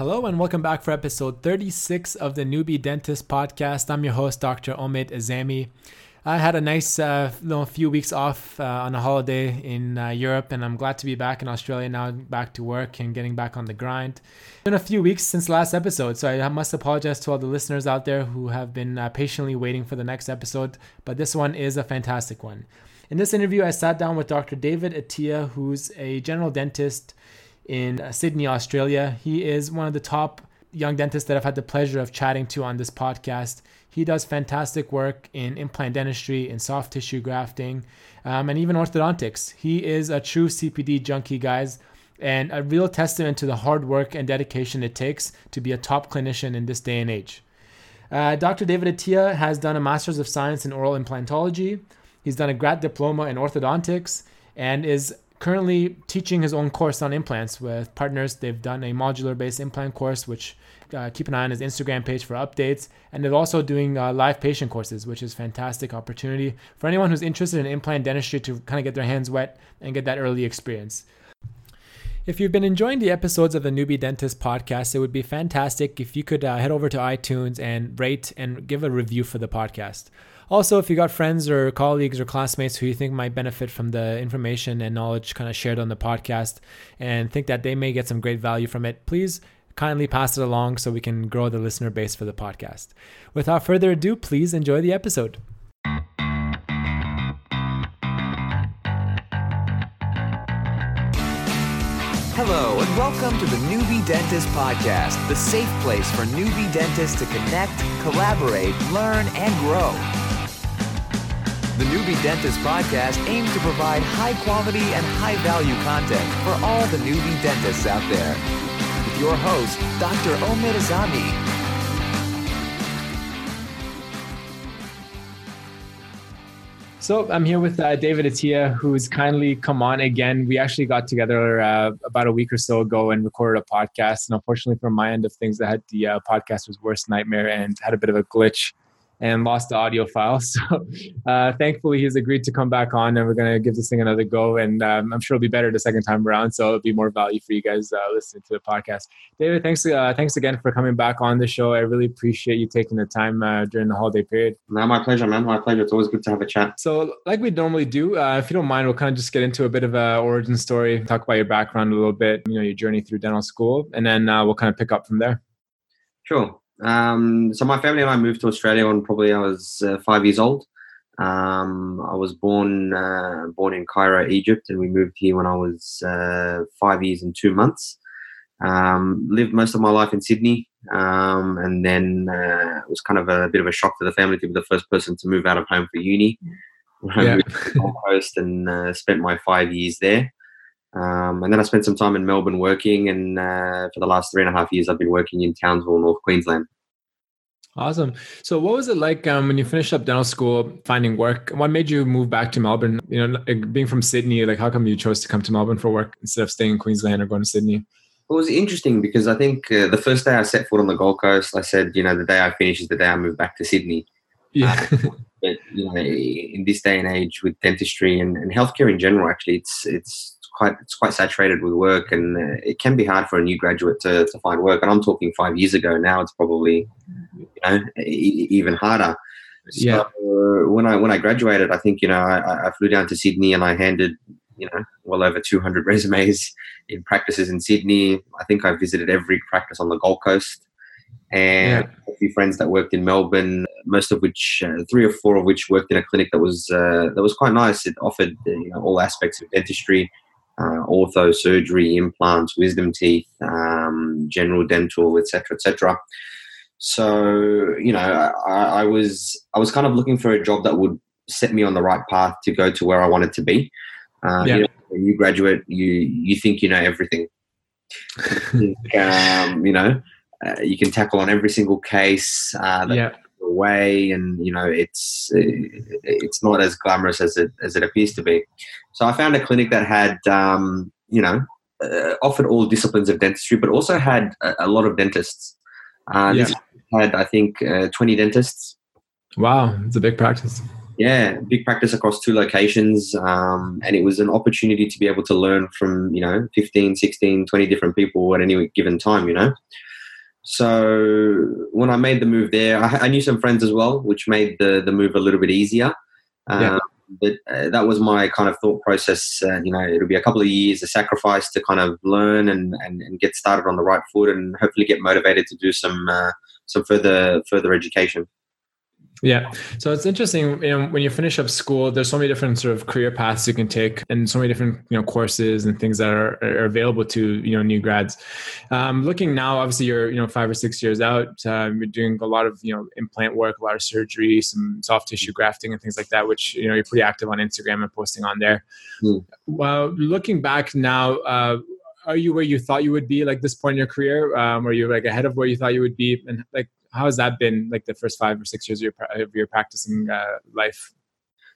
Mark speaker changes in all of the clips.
Speaker 1: Hello and welcome back for episode 36 of the Newbie Dentist podcast. I'm your host, Dr. Omid Azami. I had a nice uh, little few weeks off uh, on a holiday in uh, Europe, and I'm glad to be back in Australia now, back to work and getting back on the grind. It's been a few weeks since last episode, so I must apologize to all the listeners out there who have been uh, patiently waiting for the next episode, but this one is a fantastic one. In this interview, I sat down with Dr. David Attia, who's a general dentist in uh, Sydney, Australia. He is one of the top young dentists that I've had the pleasure of chatting to on this podcast. He does fantastic work in implant dentistry, in soft tissue grafting, um, and even orthodontics. He is a true CPD junkie, guys, and a real testament to the hard work and dedication it takes to be a top clinician in this day and age. Uh, Dr. David Attia has done a Master's of Science in Oral Implantology. He's done a grad diploma in orthodontics and is currently teaching his own course on implants with partners. They've done a modular based implant course, which uh, keep an eye on his Instagram page for updates. And they're also doing uh, live patient courses, which is fantastic opportunity for anyone who's interested in implant dentistry to kind of get their hands wet and get that early experience. If you've been enjoying the episodes of the Newbie Dentist podcast, it would be fantastic if you could uh, head over to iTunes and rate and give a review for the podcast. Also, if you got friends or colleagues or classmates who you think might benefit from the information and knowledge kind of shared on the podcast and think that they may get some great value from it, please kindly pass it along so we can grow the listener base for the podcast. Without further ado, please enjoy the episode.
Speaker 2: Hello, and welcome to the Newbie Dentist Podcast, the safe place for newbie dentists to connect, collaborate, learn, and grow. The Newbie Dentist Podcast aims to provide high quality and high value content for all the newbie dentists out there. With your host, Dr. Omid Azami.
Speaker 1: So I'm here with uh, David Attia, who's kindly come on again. We actually got together uh, about a week or so ago and recorded a podcast. And unfortunately, from my end of things, I had the uh, podcast was worst nightmare and had a bit of a glitch and lost the audio file. So uh, thankfully, he's agreed to come back on, and we're going to give this thing another go. And um, I'm sure it'll be better the second time around. So it'll be more value for you guys uh, listening to the podcast. David, thanks uh, thanks again for coming back on the show. I really appreciate you taking the time uh, during the holiday period.
Speaker 3: No, my pleasure, man. My pleasure. It's always good to have a chat.
Speaker 1: So, like we normally do, uh, if you don't mind, we'll kind of just get into a bit of a origin story, talk about your background a little bit, you know, your journey through dental school, and then uh, we'll kind of pick up from there.
Speaker 3: Sure. Um, so my family and I moved to Australia when probably I was uh, five years old. Um, I was born uh, born in Cairo, Egypt, and we moved here when I was uh, five years and two months. Um, lived most of my life in Sydney, um, and then uh, it was kind of a bit of a shock to the family to be the first person to move out of home for uni. I yeah. moved to the Gold Coast and uh, spent my five years there. Um, and then I spent some time in Melbourne working, and uh, for the last three and a half years, I've been working in Townsville, North Queensland.
Speaker 1: Awesome. So, what was it like um, when you finished up dental school, finding work? What made you move back to Melbourne? You know, like being from Sydney, like how come you chose to come to Melbourne for work instead of staying in Queensland or going to Sydney?
Speaker 3: It was interesting because I think uh, the first day I set foot on the Gold Coast, I said, you know, the day I finish is the day I move back to Sydney. Yeah. Uh, but you know, in this day and age, with dentistry and, and healthcare in general, actually, it's it's quite it's quite saturated with work, and uh, it can be hard for a new graduate to, to find work. And I'm talking five years ago. Now it's probably you know e- even harder. So yeah. when I when I graduated, I think you know I, I, flew down to Sydney and I handed you know well over 200 resumes in practices in Sydney. I think I visited every practice on the Gold Coast, and yeah. a few friends that worked in Melbourne. Most of which, uh, three or four of which, worked in a clinic that was uh, that was quite nice. It offered you know all aspects of dentistry uh, ortho surgery, implants, wisdom teeth, um, general dental, etc., etc. So you know, I, I, was I was kind of looking for a job that would set me on the right path to go to where I wanted to be. Uh, yeah. you know, when you graduate, you you think you know everything. um, you know, uh, you can tackle on every single case. Uh, yeah away and you know it's it's not as glamorous as it as it appears to be so i found a clinic that had um, you know uh, offered all disciplines of dentistry but also had a, a lot of dentists uh, yeah. had i think uh, 20 dentists
Speaker 1: wow it's a big practice
Speaker 3: yeah, big practice across two locations. Um, and it was an opportunity to be able to learn from, you know, 15, 16, 20 different people at any given time, you know. So when I made the move there, I, I knew some friends as well, which made the, the move a little bit easier. Yeah. Um, but uh, that was my kind of thought process. Uh, you know, it'll be a couple of years, a sacrifice to kind of learn and, and, and get started on the right foot, and hopefully get motivated to do some uh, some further further education.
Speaker 1: Yeah. So it's interesting, you know, when you finish up school, there's so many different sort of career paths you can take and so many different, you know, courses and things that are, are available to, you know, new grads. Um, looking now, obviously you're, you know, five or six years out, um, you're doing a lot of, you know, implant work, a lot of surgery, some soft tissue grafting and things like that, which, you know, you're pretty active on Instagram and posting on there. Mm. Well, looking back now, uh, are you where you thought you would be like this point in your career? Um, are you like ahead of where you thought you would be? And like, how has that been like the first five or six years of your, of your practicing uh, life?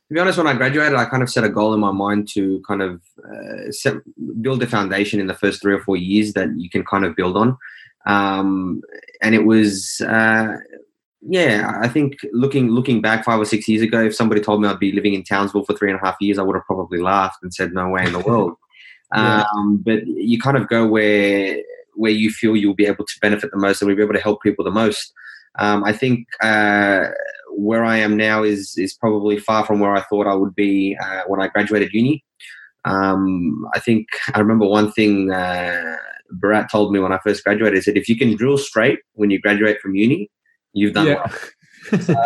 Speaker 3: To be honest, when I graduated, I kind of set a goal in my mind to kind of uh, set, build a foundation in the first three or four years that you can kind of build on. Um, and it was, uh, yeah, I think looking looking back five or six years ago, if somebody told me I'd be living in Townsville for three and a half years, I would have probably laughed and said, "No way in the world." yeah. um, but you kind of go where where you feel you'll be able to benefit the most and we'll be able to help people the most. Um, I think uh, where I am now is is probably far from where I thought I would be uh, when I graduated uni. Um, I think I remember one thing uh, Bharat told me when I first graduated. He said, "If you can drill straight when you graduate from uni, you've done yeah. well."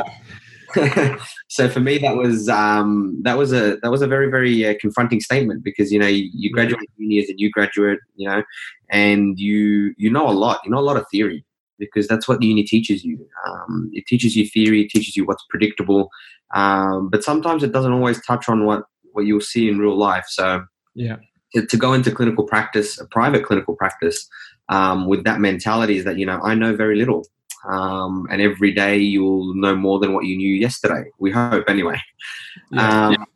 Speaker 3: so for me, that was um, that was a that was a very very uh, confronting statement because you know you, you graduate uni as a new graduate, you know, and you you know a lot, you know a lot of theory, because that's what the uni teaches you. Um, it teaches you theory, it teaches you what's predictable, um, but sometimes it doesn't always touch on what what you'll see in real life. So
Speaker 1: yeah,
Speaker 3: to, to go into clinical practice, a private clinical practice, um, with that mentality is that you know I know very little, um, and every day you'll know more than what you knew yesterday. We hope anyway. Yeah, yeah. Um,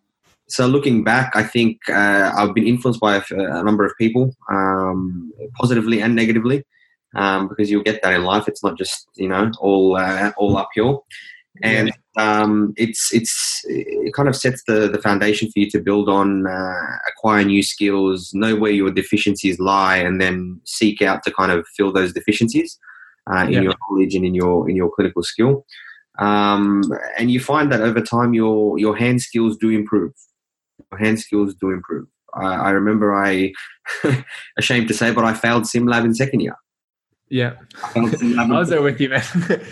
Speaker 3: so looking back, I think uh, I've been influenced by a, a number of people, um, positively and negatively um, because you'll get that in life. It's not just you know all uh, all uphill, and um, it's it's it kind of sets the the foundation for you to build on, uh, acquire new skills, know where your deficiencies lie, and then seek out to kind of fill those deficiencies uh, in yeah. your knowledge and in your in your clinical skill. Um, and you find that over time your your hand skills do improve. Your hand skills do improve. I, I remember I ashamed to say, but I failed sim lab in second year.
Speaker 1: Yeah, I was there with you, man.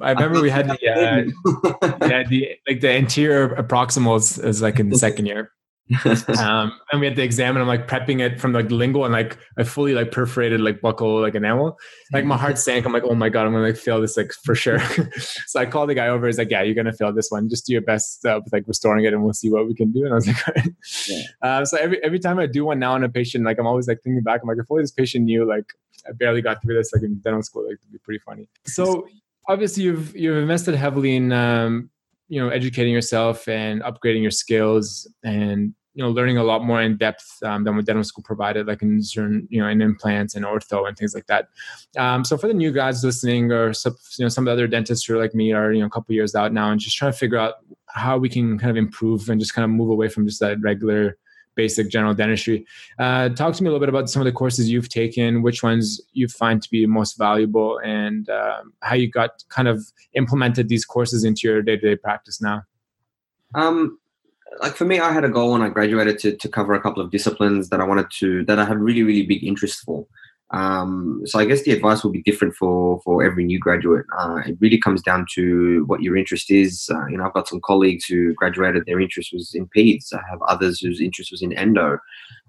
Speaker 1: I remember we had the uh, yeah the like the anterior proximals as like in the second year. um, and we had the exam and I'm like prepping it from like lingual and like I fully like perforated like buccal like enamel. Like my heart sank. I'm like, oh my god, I'm gonna like fail this like for sure. so I called the guy over. He's like, yeah, you're gonna fail this one. Just do your best uh, with like restoring it, and we'll see what we can do. And I was like, yeah. uh, so every every time I do one now on a patient, like I'm always like thinking back. I'm like, if only this patient knew, like I barely got through this like in dental school, like it'd be pretty funny. So obviously you've you've invested heavily in um, you know educating yourself and upgrading your skills and you know learning a lot more in depth um, than what dental school provided like in certain you know in implants and ortho and things like that. Um, so for the new guys listening or some, you know some of the other dentists who are like me are you know a couple years out now and just trying to figure out how we can kind of improve and just kind of move away from just that regular basic general dentistry. Uh, talk to me a little bit about some of the courses you've taken, which ones you find to be most valuable, and um, how you got kind of implemented these courses into your day to day practice now.
Speaker 3: Um, like for me, I had a goal when I graduated to, to cover a couple of disciplines that I wanted to that I had really really big interest for. Um, so I guess the advice will be different for for every new graduate. Uh, it really comes down to what your interest is. Uh, you know, I've got some colleagues who graduated; their interest was in peds. I have others whose interest was in endo.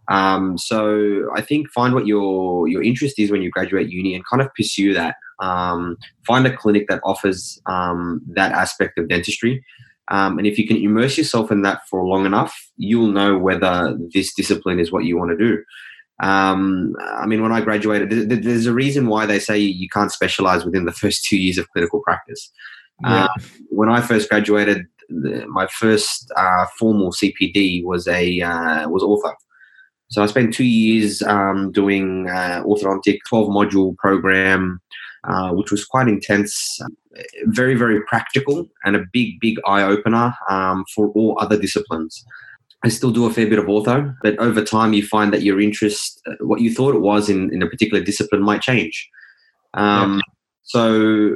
Speaker 3: Um, so I think find what your your interest is when you graduate uni and kind of pursue that. Um, find a clinic that offers um, that aspect of dentistry. Um, and if you can immerse yourself in that for long enough, you'll know whether this discipline is what you want to do. Um, I mean, when I graduated, there's a reason why they say you can't specialize within the first two years of clinical practice. Yeah. Uh, when I first graduated, my first uh, formal CPD was a uh, was ortho. So I spent two years um, doing uh, orthodontic, twelve module program. uh, which was quite intense, very, very practical, and a big, big eye opener um, for all other disciplines. I still do a fair bit of ortho, but over time you find that your interest, uh, what you thought it was in, in a particular discipline, might change. Um, yeah. So,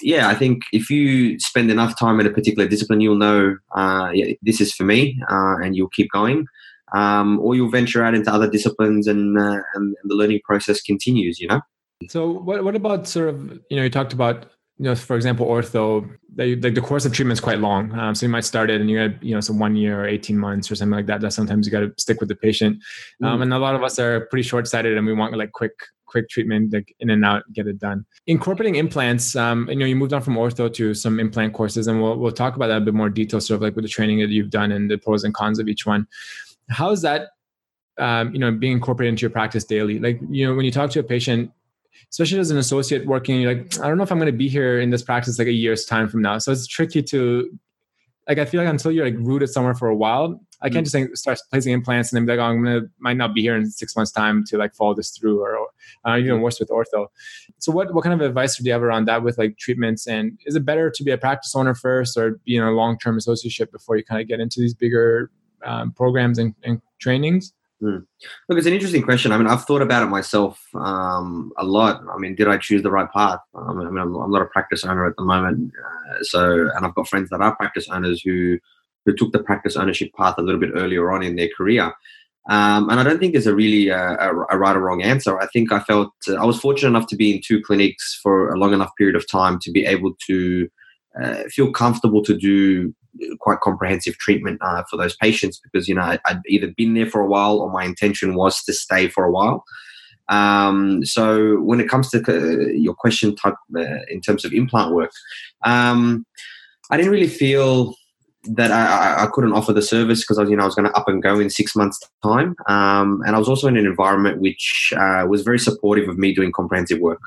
Speaker 3: yeah, I think if you spend enough time in a particular discipline, you'll know uh, yeah, this is for me, uh, and you'll keep going. Um, or you'll venture out into other disciplines, and, uh, and the learning process continues. You know.
Speaker 1: So, what what about sort of you know you talked about you know, for example, ortho, they, like the course of treatment is quite long. Um, so you might start it and you had, you know, some one year or 18 months or something like that. That sometimes you got to stick with the patient. Um, mm. And a lot of us are pretty short sighted and we want like quick, quick treatment, like in and out, get it done. Incorporating implants, um, you know, you moved on from ortho to some implant courses and we'll, we'll talk about that a bit more detail, sort of like with the training that you've done and the pros and cons of each one. How is that, um, you know, being incorporated into your practice daily? Like, you know, when you talk to a patient, especially as an associate working, you're like, I don't know if I'm going to be here in this practice like a year's time from now. So it's tricky to, like, I feel like until you're like rooted somewhere for a while, I can't mm. just like start placing implants and then be like, oh, I'm gonna might not be here in six months' time to like follow this through, or, or uh, even worse with ortho. So, what what kind of advice do you have around that with like treatments? And is it better to be a practice owner first, or be in a long term associateship before you kind of get into these bigger um, programs and, and trainings?
Speaker 3: Mm. Look, it's an interesting question. I mean, I've thought about it myself um, a lot. I mean, did I choose the right path? I mean, I'm, I'm not a practice owner at the moment, uh, so and I've got friends that are practice owners who who took the practice ownership path a little bit earlier on in their career. Um, and I don't think there's a really uh, a, a, right or wrong answer. I think I felt uh, I was fortunate enough to be in two clinics for a long enough period of time to be able to uh, feel comfortable to do quite comprehensive treatment uh, for those patients because you know I'd, I'd, either been there for a while or my intention was to stay for a while. Um, so when it comes to uh, your question type uh, in terms of implant work, um, I didn't really feel that I, I, couldn't offer the service because I was, you know, I was going to up and go in six months' time, um, and I was also in an environment which uh, was very supportive of me doing comprehensive work.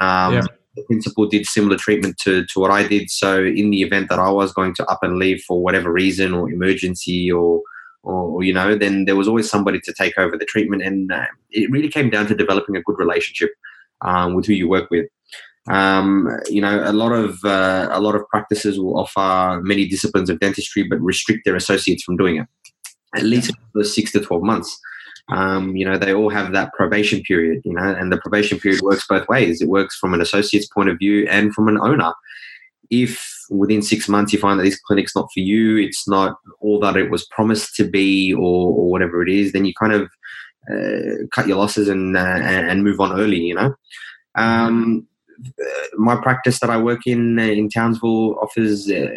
Speaker 3: Um, yeah the principal did similar treatment to, to what I did. So in the event that I was going to up and leave for whatever reason or emergency or, or you know, then there was always somebody to take over the treatment. And uh, it really came down to developing a good relationship um, with who you work with. Um, you know, a lot of uh, a lot of practices will offer many disciplines of dentistry, but restrict their associates from doing it at least for six to twelve months um, you know, they all have that probation period, you know, and the probation period works both ways. It works from an associate's point of view and from an owner. If within six months you find that this clinic's not for you, it's not all that it was promised to be, or, or whatever it is, then you kind of uh, cut your losses and, uh, and move on early, you know. Um, my practice that I work in uh, in Townsville offers uh,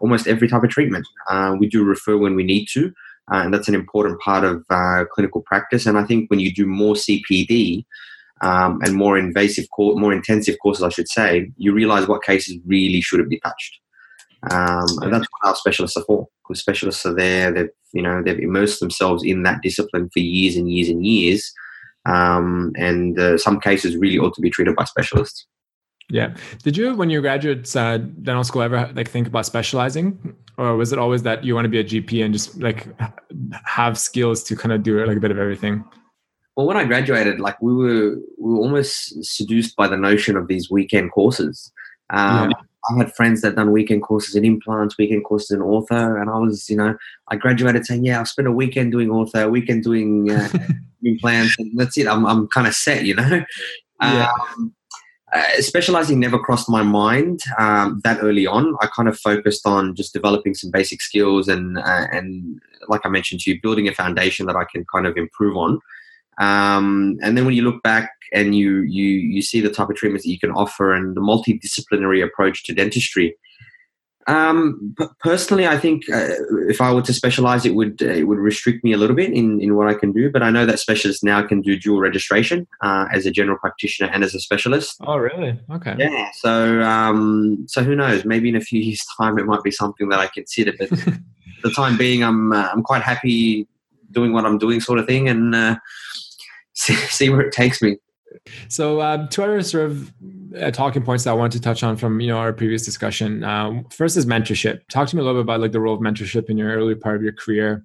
Speaker 3: almost every type of treatment. Uh, we do refer when we need to. Uh, and that's an important part of uh, clinical practice. And I think when you do more CPD um, and more invasive, more intensive courses, I should say, you realize what cases really shouldn't be touched. Um, and that's what our specialists are for. Because specialists are there, they've you know they've immersed themselves in that discipline for years and years and years. Um, and uh, some cases really ought to be treated by specialists.
Speaker 1: Yeah. Did you, when you graduate uh, dental school, ever like think about specializing, or was it always that you want to be a GP and just like have skills to kind of do like a bit of everything?
Speaker 3: Well, when I graduated, like we were we were almost seduced by the notion of these weekend courses. Um, yeah. I had friends that done weekend courses in implants, weekend courses in ortho, and I was, you know, I graduated saying, "Yeah, I'll spend a weekend doing ortho, a weekend doing uh, implants, and that's it. I'm I'm kind of set, you know." Yeah. Uh, specializing never crossed my mind um, that early on. I kind of focused on just developing some basic skills and uh, and like I mentioned to you, building a foundation that I can kind of improve on. Um, and then when you look back and you you you see the type of treatments that you can offer and the multidisciplinary approach to dentistry, um, personally, I think uh, if I were to specialize, it would uh, it would restrict me a little bit in, in what I can do. But I know that specialists now can do dual registration uh, as a general practitioner and as a specialist.
Speaker 1: Oh, really? Okay.
Speaker 3: Yeah. So um, so who knows? Maybe in a few years' time, it might be something that I consider. But the time being, I'm uh, I'm quite happy doing what I'm doing, sort of thing, and uh, see, see where it takes me.
Speaker 1: So, um, two other sort of uh, talking points that I wanted to touch on from you know our previous discussion. Um, first is mentorship. Talk to me a little bit about like the role of mentorship in your early part of your career.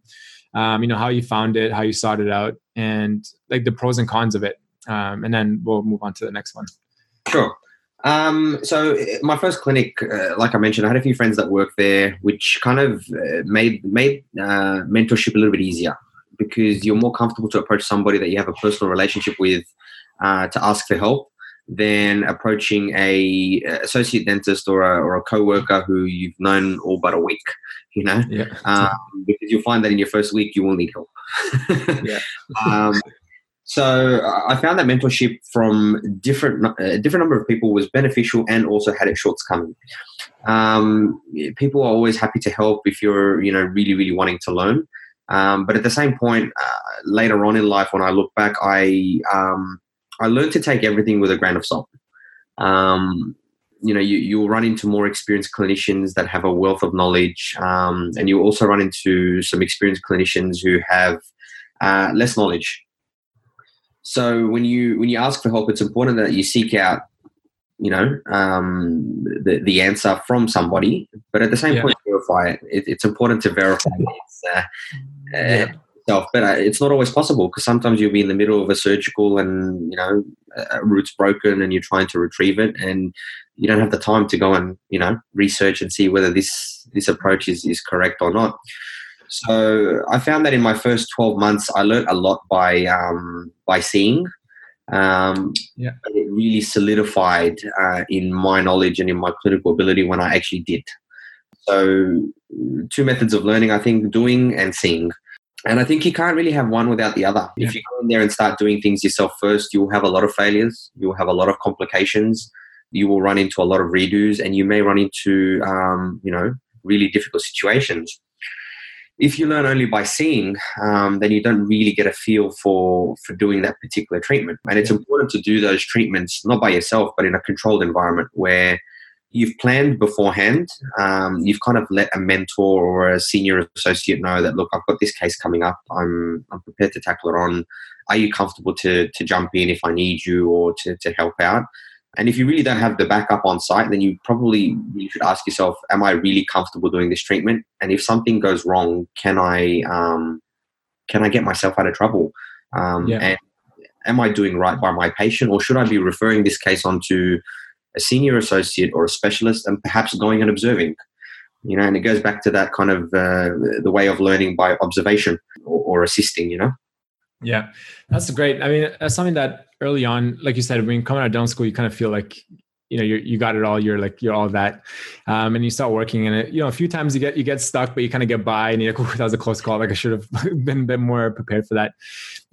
Speaker 1: Um, you know how you found it, how you sought it out, and like the pros and cons of it. Um, and then we'll move on to the next one.
Speaker 3: Sure. Um, so my first clinic, uh, like I mentioned, I had a few friends that worked there, which kind of uh, made made uh, mentorship a little bit easier because you're more comfortable to approach somebody that you have a personal relationship with uh, to ask for help than approaching a associate dentist or a, or a co-worker who you've known all but a week you know
Speaker 1: Yeah.
Speaker 3: um, because you'll find that in your first week you will need help
Speaker 1: Yeah.
Speaker 3: um, so I found that mentorship from different a different number of people was beneficial and also had its shortcomings. Um, people are always happy to help if you're you know really really wanting to learn. Um, but at the same point, uh, later on in life, when I look back, I um, I learned to take everything with a grain of salt. Um, you know, you you'll run into more experienced clinicians that have a wealth of knowledge, um, and you also run into some experienced clinicians who have uh, less knowledge. So when you when you ask for help, it's important that you seek out, you know, um, the the answer from somebody, but at the same
Speaker 1: Yeah.
Speaker 3: point, verify it. it. It's important to verify it's, uh,
Speaker 1: Yeah.
Speaker 3: uh, yourself, but uh, it's not always possible because sometimes you'll be in the middle of a surgical and you know a root's broken and you're trying to retrieve it and you don't have the time to go and you know research and see whether this this approach is, is correct or not. So i found that in my first 12 months i learned a lot by um, by seeing um,
Speaker 1: Yeah.
Speaker 3: it really solidified uh, in my knowledge and in my clinical ability when i actually did. So two methods of learning i think doing and seeing and I think you can't really have one without the other.
Speaker 1: Yeah.
Speaker 3: If you go in there and start doing things yourself first, you'll have a lot of failures. You'll have a lot of complications. You will run into a lot of redos, and you may run into, um, you know, really difficult situations. If you learn only by seeing, um, then you don't really get a feel for for doing that particular treatment. And it's
Speaker 1: Yeah.
Speaker 3: important to do those treatments not by yourself, but in a controlled environment where you've planned beforehand. Um, you've kind of let a mentor or a senior associate know that look, I've got this case coming up. I'm I'm prepared to tackle it on. Are you comfortable to to jump in if I need you or to to help out? And if you really don't have the backup on site, then you probably you should ask yourself, Am I really comfortable doing this treatment? And if something goes wrong, can I um, can I get myself out of trouble? Um,
Speaker 1: Yeah.
Speaker 3: And am I doing right by my patient, or should I be referring this case on to a senior associate or a specialist, and perhaps going and observing? You know, and it goes back to that kind of uh, the way of learning by observation or, or assisting. You know.
Speaker 1: Yeah, that's great. I mean, that's something that early on, like you said, when coming out of dental school, you kind of feel like you know you you got it all. You're like you're all that, um, and you start working in it. You know, a few times you get you get stuck, but you kind of get by, and you're like, "Ooh, that was a close call. Like I should have been a bit more prepared for that."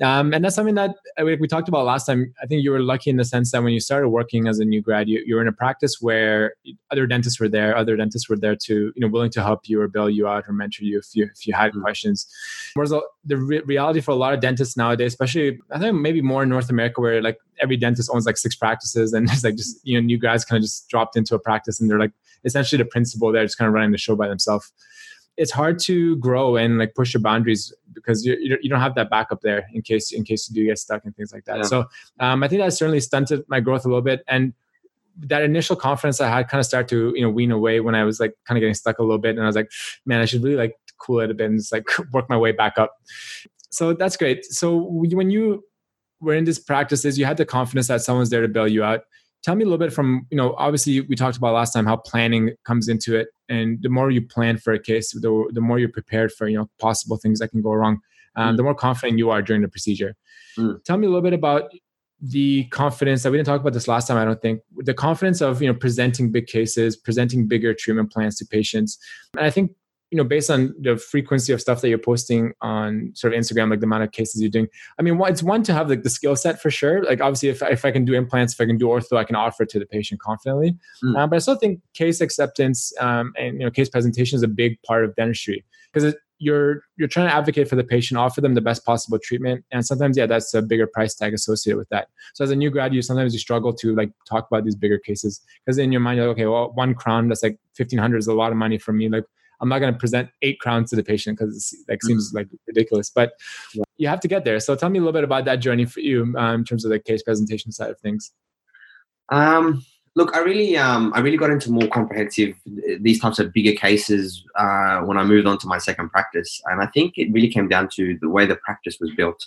Speaker 1: Um, and that's something that uh, we, we talked about last time. I think you were lucky in the sense that when you started working as a new grad, you, you were in a practice where other dentists were there. Other dentists were there to you know willing to help you or bail you out or mentor you if you if you had
Speaker 3: Mhm.
Speaker 1: questions. Whereas the- re- reality for a lot of dentists nowadays, especially I think maybe more in North America, where like every dentist owns like six practices, and it's like just you know new guys kind of just dropped into a practice, and they're like essentially the principal. They're just kind of running the show by themselves. It's hard to grow and like push your boundaries because you, you don't have that backup there in case in case you do get stuck and things like that.
Speaker 3: Yeah.
Speaker 1: So um, I think that certainly stunted my growth a little bit and that initial confidence I had kind of started to you know wean away when I was like kind of getting stuck a little bit, and I was like, man, I should really like cool it a bit and just like work my way back up. So that's great. So when you were in these practices, you had the confidence that someone's there to bail you out. Tell me a little bit from you know obviously we talked about last time how planning comes into it, and the more you plan for a case, the the more you're prepared for you know possible things that can go wrong. Um,
Speaker 3: Mm.
Speaker 1: The more confident you are during the procedure.
Speaker 3: Mm.
Speaker 1: Tell me a little bit about the confidence that we didn't talk about this last time i don't think the confidence of you know presenting big cases presenting bigger treatment plans to patients and i think you know based on the frequency of stuff that you're posting on sort of instagram like the amount of cases you're doing i mean it's one to have like the skill set for sure. Like obviously if, if i can do implants if i can do ortho i can offer it to the patient confidently.
Speaker 3: Mm.
Speaker 1: um, but i still think case acceptance um, and you know case presentation is a big part of dentistry because you're you're trying to advocate for the patient offer them the best possible treatment and sometimes yeah that's a bigger price tag associated with that. So as a new grad you sometimes you struggle to like talk about these bigger cases because in your mind you're like okay well one crown that's like 1500 is a lot of money for me. Like i'm not going to present eight crowns to the patient because it like seems like ridiculous but
Speaker 3: Yeah.
Speaker 1: you have to get there so tell me a little bit about that journey for you um, in terms of the case presentation side of things
Speaker 3: Um, look, I really, um, I really got into more comprehensive these types of bigger cases uh, when I moved on to my second practice, and I think it really came down to the way the practice was built.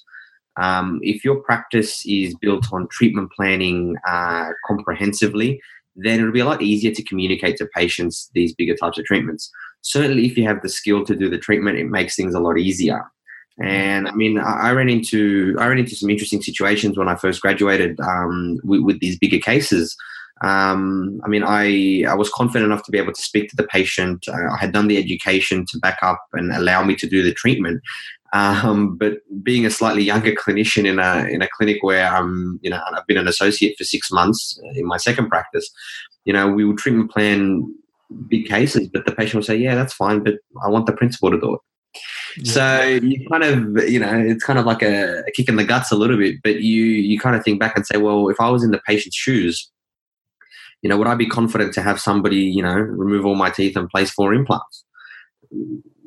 Speaker 3: Um, if your practice is built on treatment planning uh, comprehensively, then it'll be a lot easier to communicate to patients these bigger types of treatments. Certainly, if you have the skill to do the treatment, it makes things a lot easier. And I mean, I ran into I ran into some interesting situations when I first graduated um, with, with, these bigger cases. Um, I mean, I I was confident enough to be able to speak to the patient. Uh, I had done the education to back up and allow me to do the treatment. Um, but being a slightly younger clinician in a in a clinic where I'm, you know, I've been an associate for six months in my second practice, you know, we would treatment plan big cases, but the patient will say, "Yeah, that's fine, but I want the principal to do it." Yeah. So you kind of, you know, it's kind of like a, a, kick in the guts a little bit, but you you kind of think back and say, well, if I was in the patient's shoes, you know, would I be confident to have somebody, you know, remove all my teeth and place four implants?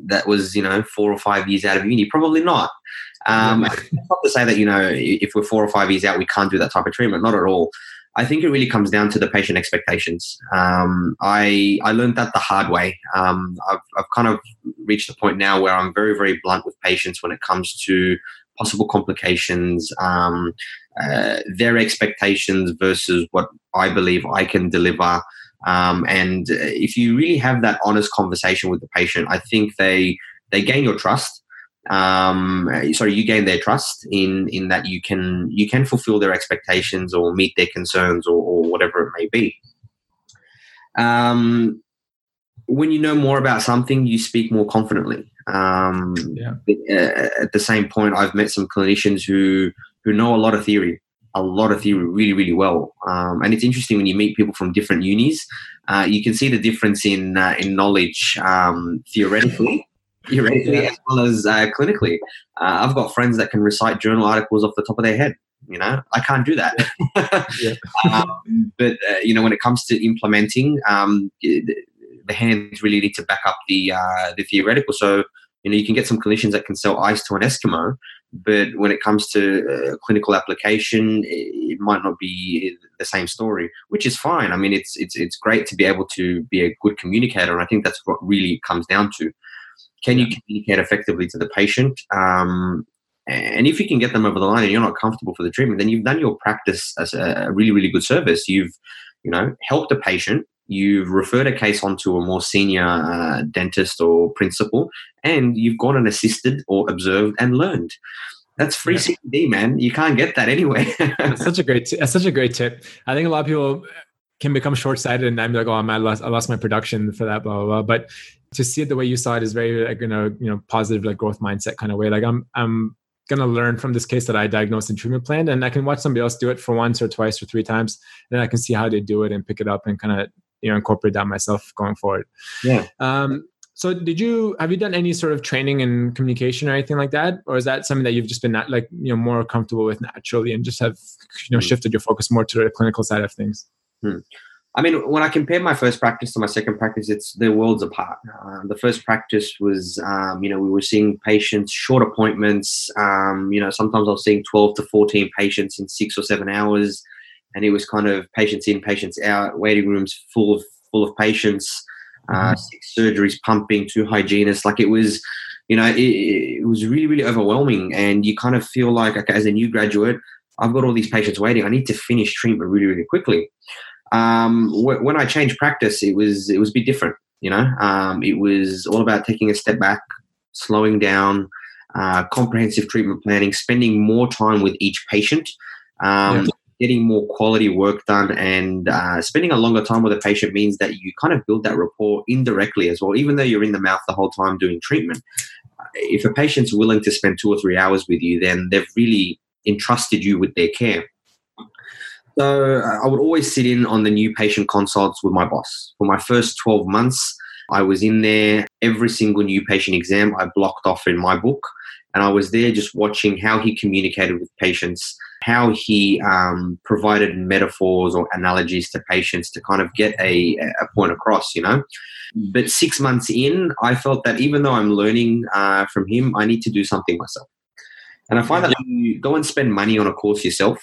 Speaker 3: That was, you know, four or five years out of uni. Probably not. Um, not to say that you know, if we're four or five years out, we can't do that type of treatment. Not at all. I think it really comes down to the patient expectations. Um, I I learned that the hard way. Um, I've I've kind of reached a point now where I'm very very blunt with patients when it comes to possible complications, um, uh, their expectations versus what I believe I can deliver. Um, and if you really have that honest conversation with the patient, I think they they gain your trust um, sorry, you gain their trust in in that you can you can fulfill their expectations or meet their concerns or, or whatever it may be. Um, when you know more about something, you speak more confidently. Um, yeah. Uh, at the same point, I've met some clinicians who who know a lot of theory, a lot of theory really, really well. Um, and it's interesting when you meet people from different unis, uh, you can see the difference in uh, in knowledge um, theoretically theoretically yeah. as well as uh, clinically. Uh, I've got friends that can recite journal articles off the top of their head. You know, I can't do that. yeah. um, but uh, you know, when it comes to implementing, um, the hands really need to back up the uh, the theoretical. So you know, you can get some clinicians that can sell ice to an Eskimo, but when it comes to uh, clinical application, it might not be the same story, which is fine. I mean, it's it's it's great to be able to be a good communicator, and I think that's what really comes down to. Can you communicate effectively to the patient? Um, and if you can get them over the line and you're not comfortable for the treatment, then you've done your practice as a really, really good service. You've, you know, helped a patient. You've referred a case onto a more senior uh, dentist or principal, and you've gone and assisted or observed and learned. That's free yeah. CPD, man. You can't get that anyway.
Speaker 1: that's such a great, t- that's such a great tip. I think a lot of people can become short-sighted and I'm like, oh, I lost, I lost my production for that, blah, blah, blah. But to see it the way you saw it is very like, you know, you know, positive, like growth mindset kind of way. Like I'm, I'm going to learn from this case that I diagnosed and treatment planned and I can watch somebody else do it for once or twice or three times. And then I can see how they do it and pick it up and kind of, you know, incorporate that myself going forward.
Speaker 3: Yeah.
Speaker 1: Um, so did you have you done any sort of training in communication or anything like that or is that something that you've just been not, like you know more comfortable with naturally and just have you know mm. shifted your focus more to the clinical side of things
Speaker 3: hmm. I mean, when I compare my first practice to my second practice, it's they're worlds apart. Uh, the first practice was, um, you know, we were seeing patients, short appointments. Um, you know, sometimes I was seeing 12 to 14 patients in six or seven hours, and it was kind of patients in, patients out, waiting rooms full of full of patients, uh, mm-hmm. six surgeries pumping, two hygienists. Like it was, you know, it, it was really really overwhelming, and you kind of feel like, okay, as a new graduate, I've got all these patients waiting. I need to finish treatment really really quickly. Um, wh- when I changed practice, it was it was a bit different. You know, um, it was all about taking a step back, slowing down, uh, comprehensive treatment planning, spending more time with each patient. Um. Getting more quality work done and uh, spending a longer time with a patient means that you kind of build that rapport indirectly as well, even though you're in the mouth the whole time doing treatment. If a patient's willing to spend two or three hours with you, then they've really entrusted you with their care. So I would always sit in on the new patient consults with my boss. For my first 12 months, I was in there every single new patient exam I blocked off in my book. And I was there just watching how he communicated with patients, how he um, provided metaphors or analogies to patients to kind of get a, a point across, you know. But six months in, I felt that even though I'm learning uh, from him, I need to do something myself. And I find that when you go and spend money on a course yourself,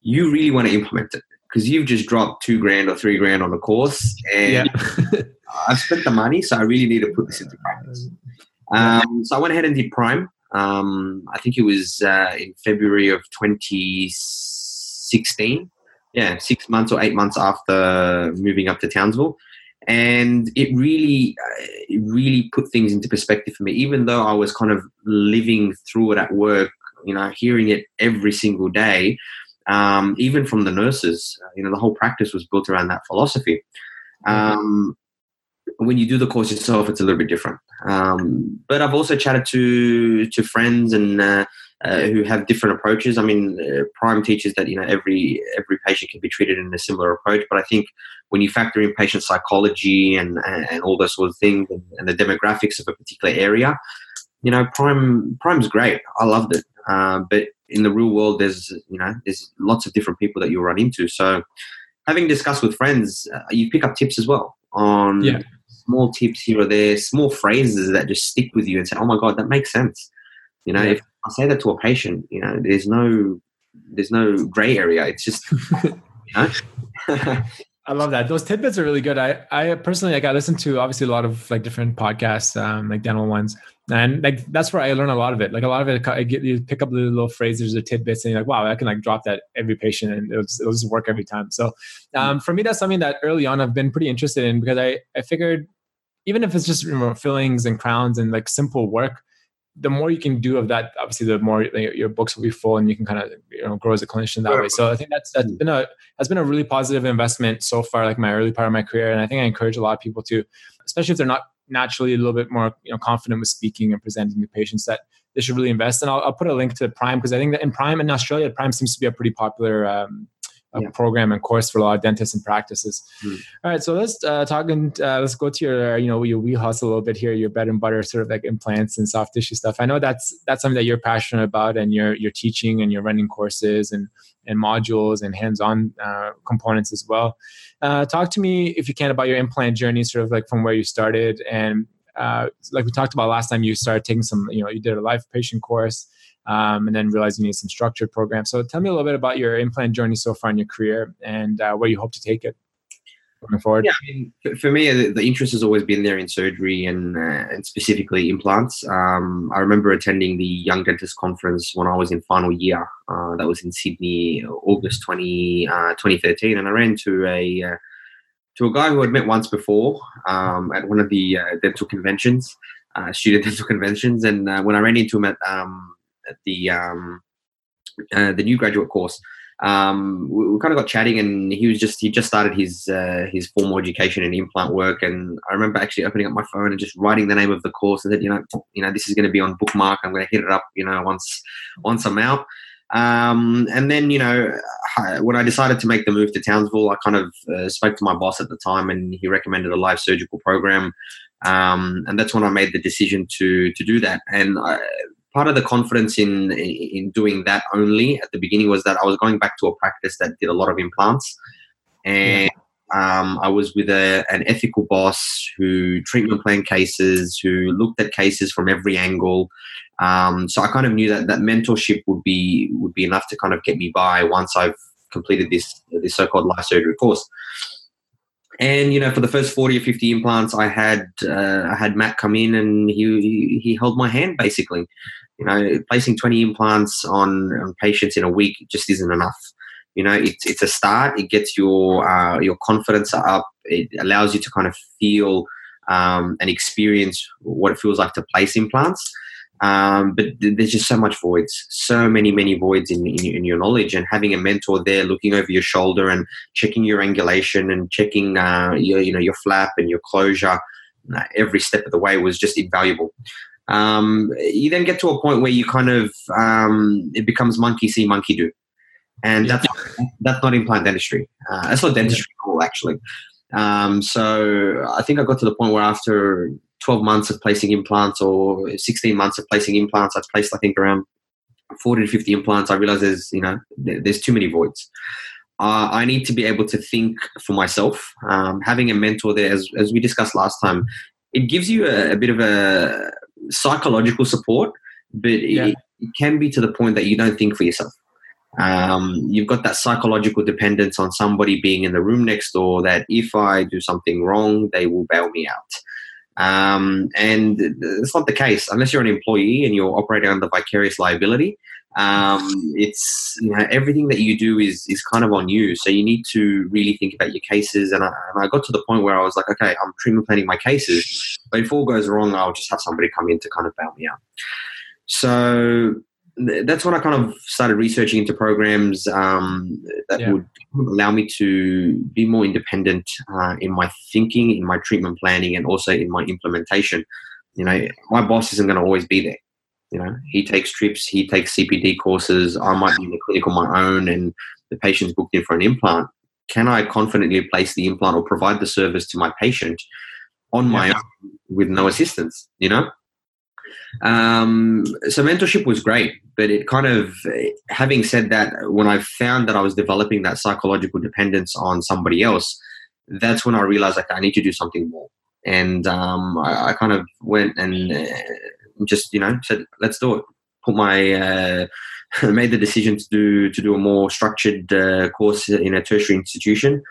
Speaker 3: you really want to implement it because you've just dropped two grand or three grand on a course and yeah. I've spent the money, so I really need to put this into practice. Um, so I went ahead and did Prime. Um, I think it was uh, in February of 2016. yeah, six months or eight months after moving up to Townsville. And it really, uh, it really put things into perspective for me. Even though I was kind of living through it at work, you know, hearing it every single day, um, even from the nurses, you know, the whole practice was built around that philosophy. Mm-hmm. Um, when you do the course yourself, it's a little bit different. Um, but I've also chatted to to friends and uh, uh, who have different approaches. I mean, uh, Prime teaches that you know every every patient can be treated in a similar approach, but I think when you factor in patient psychology and and, and all those sort of things and, and, the demographics of a particular area, you know, Prime Prime's great. I loved it, uh, but in the real world, there's you know there's lots of different people that you run into. So, having discussed with friends, uh, you pick up tips as well on. Yeah small tips here or there, small phrases that just stick with you and say, "Oh my god, that makes sense." You know, yeah. if I say that to a patient, you know, there's no there's no gray area. It's just you know.
Speaker 1: I love that. Those tidbits are really good. I, I personally, like, I listen to obviously a lot of like different podcasts, um, like dental ones, and like that's where I learn a lot of it. Like a lot of it, I get you pick up the little phrases or tidbits, and you're like, wow, I can like drop that every patient, and it'll, it'll just work every time. So, um, for me, that's something that early on I've been pretty interested in because I I figured even if it's just you know, fillings and crowns and like simple work, the more you can do of that, obviously, the more your books will be full, and you can kind of you know grow as a clinician that way. So I think that's that's been a has been a really positive investment so far, like my early part of my career, and I think I encourage a lot of people to, especially if they're not naturally a little bit more you know confident with speaking and presenting to patients, that they should really invest. And I'll, I'll put a link to Prime because I think that in Prime in Australia, Prime seems to be a pretty popular um, a yeah. program and course for a lot of dentists and practices. Mm. All right, so let's uh, talk and uh, let's go to your you know your wheelhouse a little bit here. Your bread and butter, sort of like implants and soft tissue stuff. I know that's that's something that you're passionate about, and you're you're teaching and you're running courses and and modules and hands-on uh, components as well. Uh, talk to me if you can about your implant journey, sort of like from where you started and. Uh, like we talked about last time, you started taking some, you know, you did a live patient course um, and then realized you need some structured programs. So tell me a little bit about your implant journey so far in your career and uh, where you hope to take it going forward.
Speaker 3: Yeah, I mean, for me, the, interest has always been there in surgery and uh, and specifically implants. Um, I remember attending the Young Dentist Conference when I was in final year. Uh, that was in Sydney, August 20, 2013, uh, and I ran to a uh, to a guy who I'd met once before um, at one of the uh, dental conventions, student dental conventions, and when I ran into him at um, the um, uh, the new graduate course, um, we, we, kind of got chatting, and he was just he just started his uh, his formal education in implant work, and I remember actually opening up my phone and just writing the name of the course, and said, you know, you know, this is going to be on bookmark. I'm going to hit it up, you know, once once I'm out. Um, and then, you know, when I decided to make the move to Townsville, I kind of uh, spoke to my boss at the time, and he recommended a live surgical program. Um, and that's when I made the decision to to do that. And I, part of the confidence in in doing that only at the beginning was that I was going back to a practice that did a lot of implants, and um, I was with a, an ethical boss who treatment plan cases, who looked at cases from every angle. Um, so I kind of knew that that mentorship would be would be enough to kind of get me by once I've completed this this so-called life surgery course. And you know, for the first forty or fifty implants, I had uh, I had Matt come in and he he held my hand basically. You know, placing twenty implants on, on patients in a week just isn't enough. You know, it's it's a start. It gets your uh, your confidence up. It allows you to kind of feel um, and experience what it feels like to place implants. Um, but there's just so much voids, so many, many voids in, in, in, your knowledge. And having a mentor there looking over your shoulder and checking your angulation and checking uh, your, you know, your flap and your closure uh, every step of the way was just invaluable. Um, you then get to a point where you kind of um, it becomes monkey see, monkey do, and yeah. that's that's not implant dentistry. Uh, that's not dentistry at all, actually. Um, so I think I got to the point where after 12 months of placing implants or 16 months of placing implants, I've placed, I think, around 40 to 50 implants. I realize there's, you know, there's too many voids. Uh, I need to be able to think for myself. Um, having a mentor there, as, as we discussed last time, it gives you a, a bit of a psychological support, but yeah. it, it, can be to the point that you don't think for yourself. Um, you've got that psychological dependence on somebody being in the room next door that if I do something wrong, they will bail me out. Um, and it's not the case unless you're an employee and you're operating under vicarious liability. um, it's you know everything that you do is is kind of on you. So you need to really think about your cases. And I, and I got to the point where I was like, okay, I'm treatment planning my cases, but if all goes wrong, I'll just have somebody come in to kind of bail me out. So that's when I kind of started researching into programs um, that yeah. would allow me to be more independent uh, in my thinking, in my treatment planning, and also in my implementation. You know, my boss isn't going to always be there. You know, he takes trips, he takes CPD courses. I might be in the clinic on my own, and the patient's booked in for an implant. Can I confidently place the implant or provide the service to my patient on my yeah. own with no assistance? You know, um, so mentorship was great, but it kind of, having said that, when I found that I was developing that psychological dependence on somebody else, that's when I realized like I need to do something more. And um, I, I, kind of went and uh, just you know said, let's do it. Put my uh, made the decision to do to do a more structured uh, course in a tertiary institution,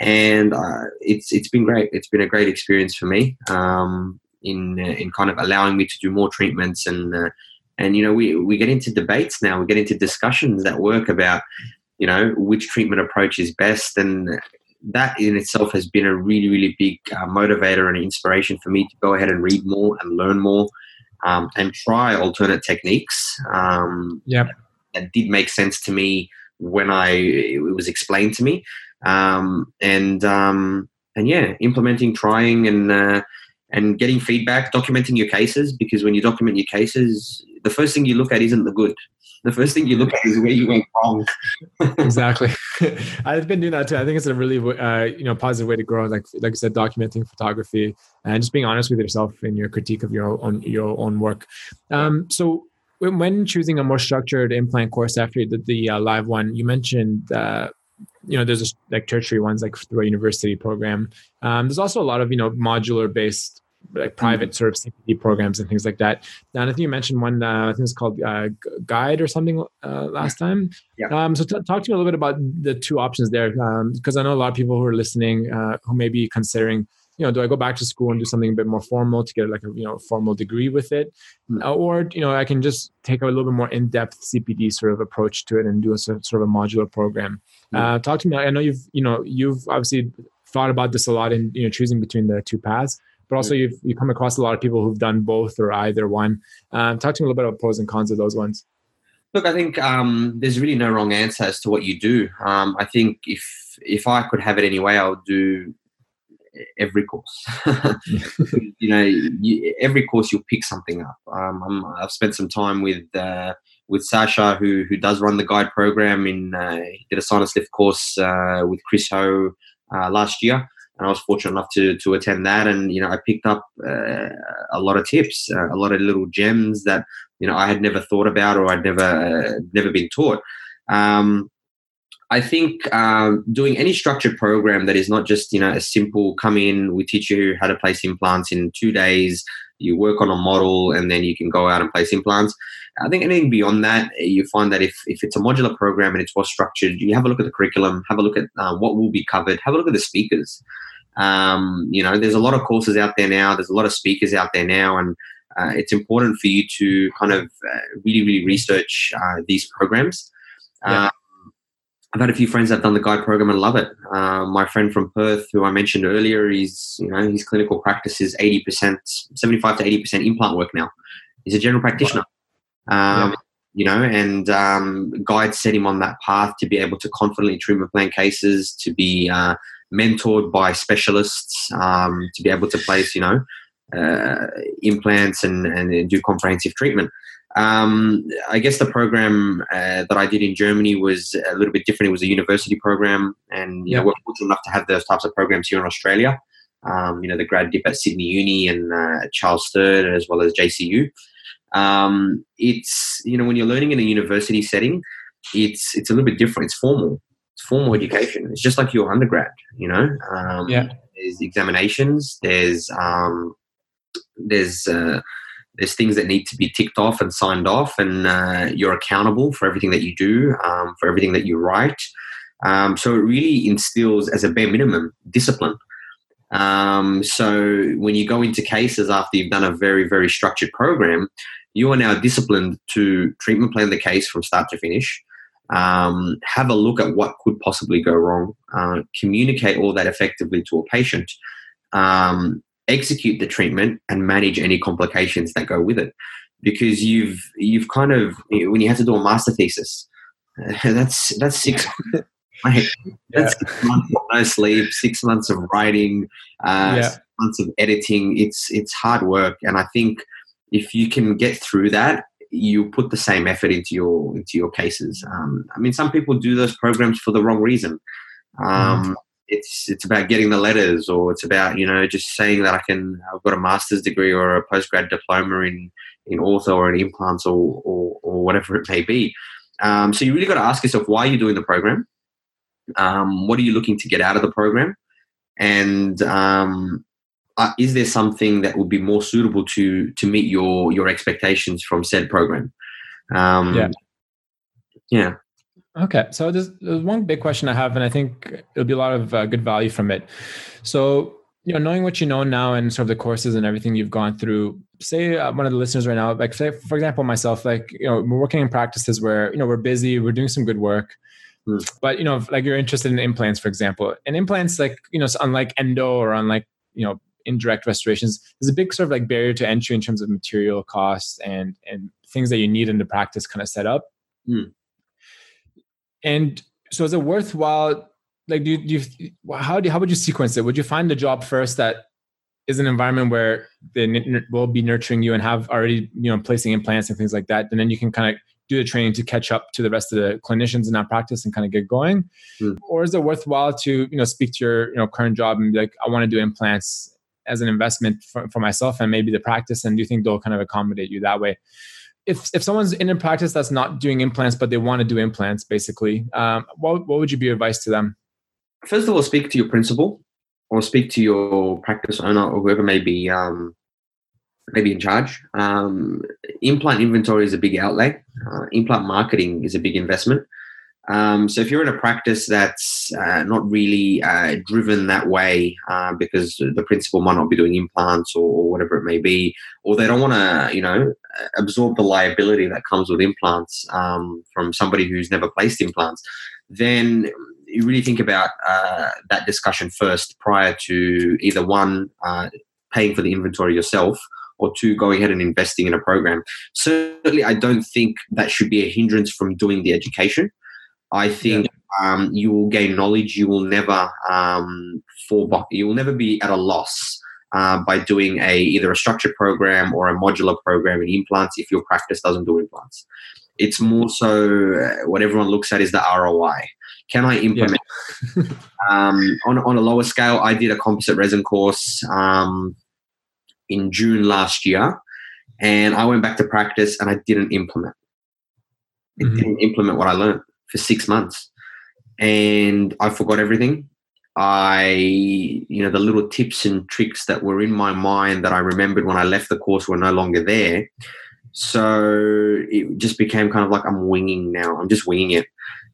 Speaker 3: and uh, it's it's been great. It's been a great experience for me. Um, in uh, in kind of allowing me to do more treatments and uh, and you know we we get into debates now. We get into discussions at work about you know which treatment approach is best. And that in itself has been a really really big uh, motivator and inspiration for me to go ahead and read more and learn more um, and try alternate techniques um,
Speaker 1: yeah
Speaker 3: that did make sense to me when I it was explained to me. Um, and um, and yeah implementing trying and uh, and getting feedback, documenting your cases, because when you document your cases, the first thing you look at isn't the good. The first thing you look at is where you went wrong.
Speaker 1: exactly. I've been doing that too. I think it's a really uh, you know positive way to grow. Like like I said, documenting photography and just being honest with yourself in your critique of your own your own work. Um, so when choosing a more structured implant course after you did the uh, live one, you mentioned uh, you know there's a, like tertiary ones like through a university program. Um, there's also a lot of you know modular based like private mm-hmm. sort of CPD programs and things like that. And I think you mentioned one, uh, I think it's called uh, Guide or something uh, last time.
Speaker 3: Yeah.
Speaker 1: Um, so t- talk to me a little bit about the two options there, because um, I know a lot of people who are listening uh, who may be considering, you know, do I go back to school and do something a bit more formal to get like a you know formal degree with it, mm-hmm. or you know I can just take a little bit more in depth CPD sort of approach to it and do a sort of a modular program. Mm-hmm. talk to me. I know you've you know you've obviously thought about this a lot in you know choosing between the two paths but also you've you come across a lot of people who've done both or either one. Um, talk to me a little bit about pros and cons of those ones.
Speaker 3: Look, I think um, there's really no wrong answer as to what you do. Um, I think if if I could have it anyway, I would do every course. you know, you, every course you'll pick something up. Um, i have spent some time with uh, with Sasha, who who does run the guide program. In uh, he did a sinus lift course uh, with Chris Ho uh, last year and I was fortunate enough to to attend that. And you know, I picked up uh, a lot of tips, uh, a lot of little gems that you know I had never thought about or I'd never uh, never been taught. Um, I think um, doing any structured program that is not just you know a simple come in, we teach you how to place implants in two days, you work on a model, and then you can go out and place implants. I think anything beyond that, you find that if, if it's a modular program and it's well structured, you have a look at the curriculum, have a look at uh, what will be covered, have a look at the speakers. Um, you know, there's a lot of courses out there now. There's a lot of speakers out there now, and uh, it's important for you to kind of uh, really, really research uh, these programs. Yeah. Um, I've had a few friends that have done the guide program and love it. Uh, my friend from Perth, who I mentioned earlier, he's you know his clinical practice is eighty percent, seventy-five to eighty percent implant work now. He's a general practitioner. Um, yeah. You know, and um, guide set him on that path to be able to confidently treatment plan cases, to be uh, mentored by specialists um, to be able to place, you know, uh, implants and, and do comprehensive treatment. Um, I guess the program uh, that I did in Germany was a little bit different. It was a university program, and you know we're fortunate enough to have those types of programs here in Australia. Um, you know, the grad dip at Sydney Uni and uh, Charles Sturt, as well as JCU. Um, it's you know when you're learning in a university setting, it's it's a little bit different. It's formal formal education. It's just like your undergrad, you know. Um,
Speaker 1: yeah.
Speaker 3: There's examinations. There's um, there's uh, there's things that need to be ticked off and signed off, and uh, you're accountable for everything that you do, um, for everything that you write. Um, so it really instills, as a bare minimum, discipline. Um, so when you go into cases after you've done a very very structured program, you are now disciplined to treatment plan the case from start to finish. Um, have a look at what could possibly go wrong, uh, communicate all that effectively to a patient, um, execute the treatment, and manage any complications that go with it. Because you've you've kind of when you have to do a master thesis, that's that's six That's yeah. six months of no sleep, six months of writing, uh, yeah. months of editing. It's it's hard work, and I think if you can get through that, you put the same effort into your into your cases. Um, I mean, some people do those programs for the wrong reason. Um, mm. It's it's about getting the letters, or it's about you know just saying that I can. I've got a master's degree or a postgrad diploma in in ortho or in implants or or, or whatever it may be. Um, so you really got to ask yourself why you're doing the program. Um, what are you looking to get out of the program? And um, uh, is there something that would be more suitable to to meet your your expectations from said program? Um, yeah. Yeah.
Speaker 1: Okay, so there's, there's, one big question I have, and I think it'll be a lot of uh, good value from it. So, you know, knowing what you know now and sort of the courses and everything you've gone through, say uh, one of the listeners right now, like say, for example, myself, like, you know, we're working in practices where, you know, we're busy, we're doing some good work, Hmm. But you know, like you're interested in implants, for example, and implants, like you know, unlike endo or unlike you know indirect restorations, there's a big sort of like barrier to entry in terms of material costs and and things that you need in the practice kind of set up. Mm. And so, is it worthwhile? Like, do you, do you how do how would you sequence it? Would you find a job first that is an environment where they will be nurturing you and have already you know placing implants and things like that, and then you can kind of do the training to catch up to the rest of the clinicians in that practice and kind of get going mm. or is it worthwhile to you know speak to your you know current job and be like i want to do implants as an investment for, for myself and maybe the practice and do you think they'll kind of accommodate you that way if if someone's in a practice that's not doing implants but they want to do implants basically um, what, what would you be advice to them
Speaker 3: first of all speak to your principal or speak to your practice owner or whoever may be um, maybe in charge. Um, implant inventory is a big outlay. Uh, implant marketing is a big investment. Um, so if you're in a practice that's uh, not really uh, driven that way uh, because the principal might not be doing implants or, or whatever it may be, or they don't want to, you know, absorb the liability that comes with implants um, from somebody who's never placed implants, then you really think about uh, that discussion first prior to either one uh, paying for the inventory yourself or two going ahead and investing in a program. Certainly, I don't think that should be a hindrance from doing the education. I think yeah. um, you will gain knowledge. You will never um, fall back. You will never be at a loss uh, by doing a either a structured program or a modular program in implants if your practice doesn't do implants. It's more so uh, what everyone looks at is the ROI. Can I implement? Yeah. um, on on a lower scale, I did a composite resin course. Um, in June last year, and I went back to practice and I didn't implement. I mm-hmm. didn't implement what I learned for six months, and I forgot everything. I, you know, the little tips and tricks that were in my mind that I remembered when I left the course were no longer there. So it just became kind of like I'm winging now. I'm just winging it.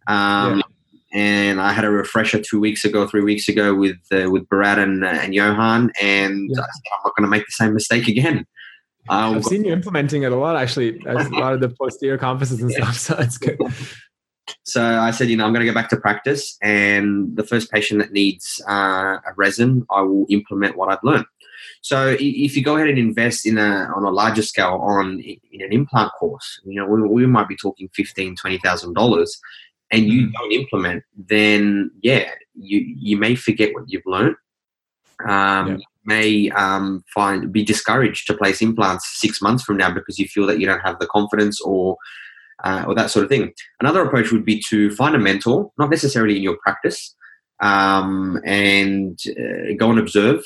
Speaker 3: Um, yeah and I had a refresher two weeks ago, three weeks ago with uh, with Barat and, uh, and Johan, and yeah. I I'm not going to make the same mistake again.
Speaker 1: Um, I've seen you implementing it a lot, actually, a lot of the posterior composites and yeah. stuff. So it's good.
Speaker 3: So I said, you know, I'm going to go back to practice, and the first patient that needs uh, a resin, I will implement what I've learned. So if you go ahead and invest in a on a larger scale on in an implant course, you know, we, we might be talking fifteen, twenty thousand dollars and you mm. don't implement, then yeah, you you may forget what you've learned. Um, yeah. You may um, find be discouraged to place implants six months from now because you feel that you don't have the confidence or uh, or that sort of thing. Another approach would be to find a mentor, not necessarily in your practice, um, and uh, go and observe.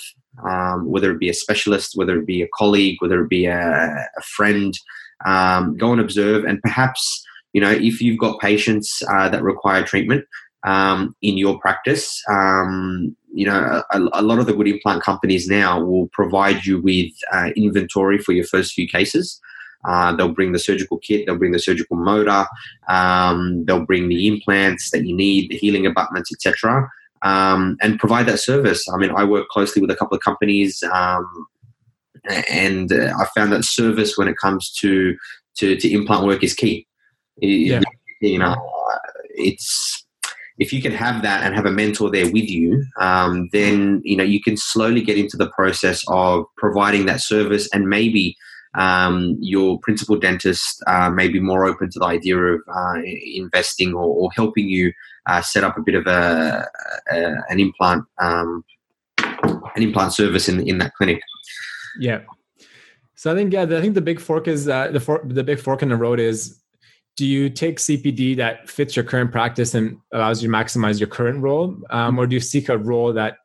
Speaker 3: Um, whether it be a specialist, whether it be a colleague, whether it be a, a friend, um, go and observe, and perhaps you know, if you've got patients uh, that require treatment um, in your practice, um, you know, a, a, lot of the good implant companies now will provide you with uh, inventory for your first few cases. Uh, they'll bring the surgical kit, they'll bring the surgical motor, um, they'll bring the implants that you need, the healing abutments, etc., um, and provide that service. I mean, I work closely with a couple of companies um, and uh, I found that service when it comes to to, to implant work is key. Yeah. You know, it's if you can have that and have a mentor there with you, um, then you know you can slowly get into the process of providing that service, and maybe um, your principal dentist uh, may be more open to the idea of uh, investing or, or, helping you uh, set up a bit of a, a an implant um, an implant service in in that clinic.
Speaker 1: Yeah. So I think yeah, I think the big fork is uh, the the big fork in the road is do you take CPD that fits your current practice and allows you to maximize your current role, um, or do you seek a role that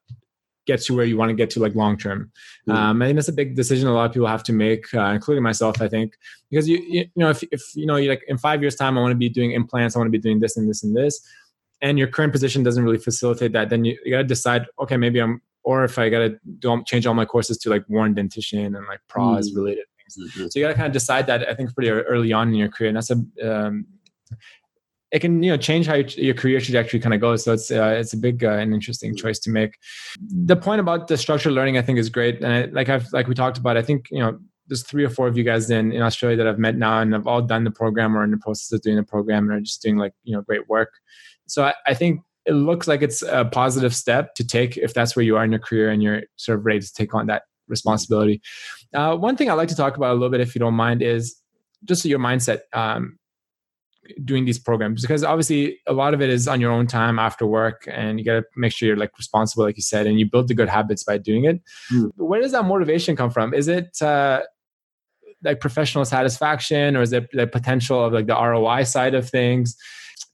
Speaker 1: gets you where you want to get to like long term? Mm-hmm. Um, I think that's a big decision a lot of people have to make, uh, including myself. I think because you you, know if if you know you like in five years time I want to be doing implants, I want to be doing this and this and this, and your current position doesn't really facilitate that, then you, you got to decide. Okay, maybe I'm or if I got to change all my courses to like worn dentition and like pros mm. related things. Mm-hmm. So you got to kind of decide that I think pretty early on in your career, and that's a um, it can you know change how your, your career trajectory kind of goes. So it's uh, it's a big uh, and interesting mm. choice to make. The point about the structured learning I think is great, and I, like I've like we talked about, I think you know there's three or four of you guys in in Australia that I've met now, and have all done the program or in the process of doing the program, and are just doing like you know great work. So I, I think it looks like it's a positive step to take if that's where you are in your career and you're sort of ready to take on that responsibility. Uh, one thing I'd like to talk about a little bit, if you don't mind, is just your mindset um, doing these programs because obviously a lot of it is on your own time after work and you got to make sure you're like responsible like you said and you build the good habits by doing it. Mm. where does that motivation come from? Is it uh, like professional satisfaction or is it the potential of like the roi side of things?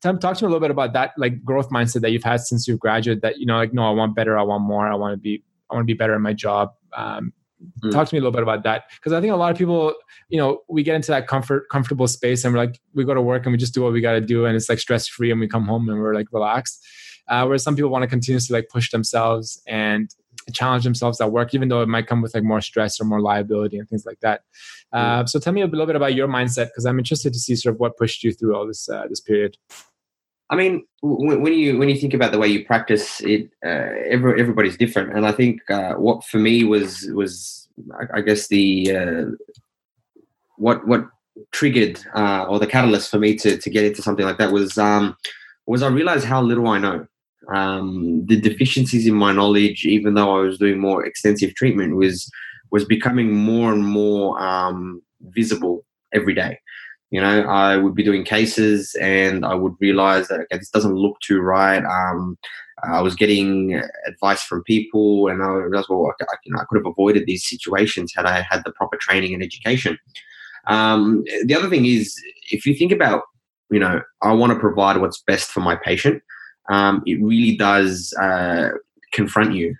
Speaker 1: Talk to me a little bit about that like growth mindset that you've had since you've graduated that you know like no i want better i want more i want to be i want to be better in my job um, mm. talk to me a little bit about that because i think a lot of people you know we get into that comfort comfortable space and we're like we go to work and we just do what we got to do and it's like stress free and we come home and we're like relaxed uh, whereas some people want to continuously like push themselves and challenge themselves at work, even though it might come with like more stress or more liability and things like that. Uh, so tell me a little bit about your mindset because I'm interested to see sort of what pushed you through all this uh, this period.
Speaker 3: I mean, when you when you think about the way you practice it, uh, every, everybody's different, and I think uh, what for me was was I guess the uh, what what triggered uh, or the catalyst for me to to get into something like that was um, was I realized how little I know um, the deficiencies in my knowledge, even though I was doing more extensive treatment, was was becoming more and more um, visible every day. You know, I would be doing cases, and I would realize that okay, this doesn't look too right. Um, I was getting advice from people, and I realized, well, I, you know, I could have avoided these situations had I had the proper training and education. Um, the other thing is, if you think about, you know, I want to provide what's best for my patient um, it really does uh, confront you.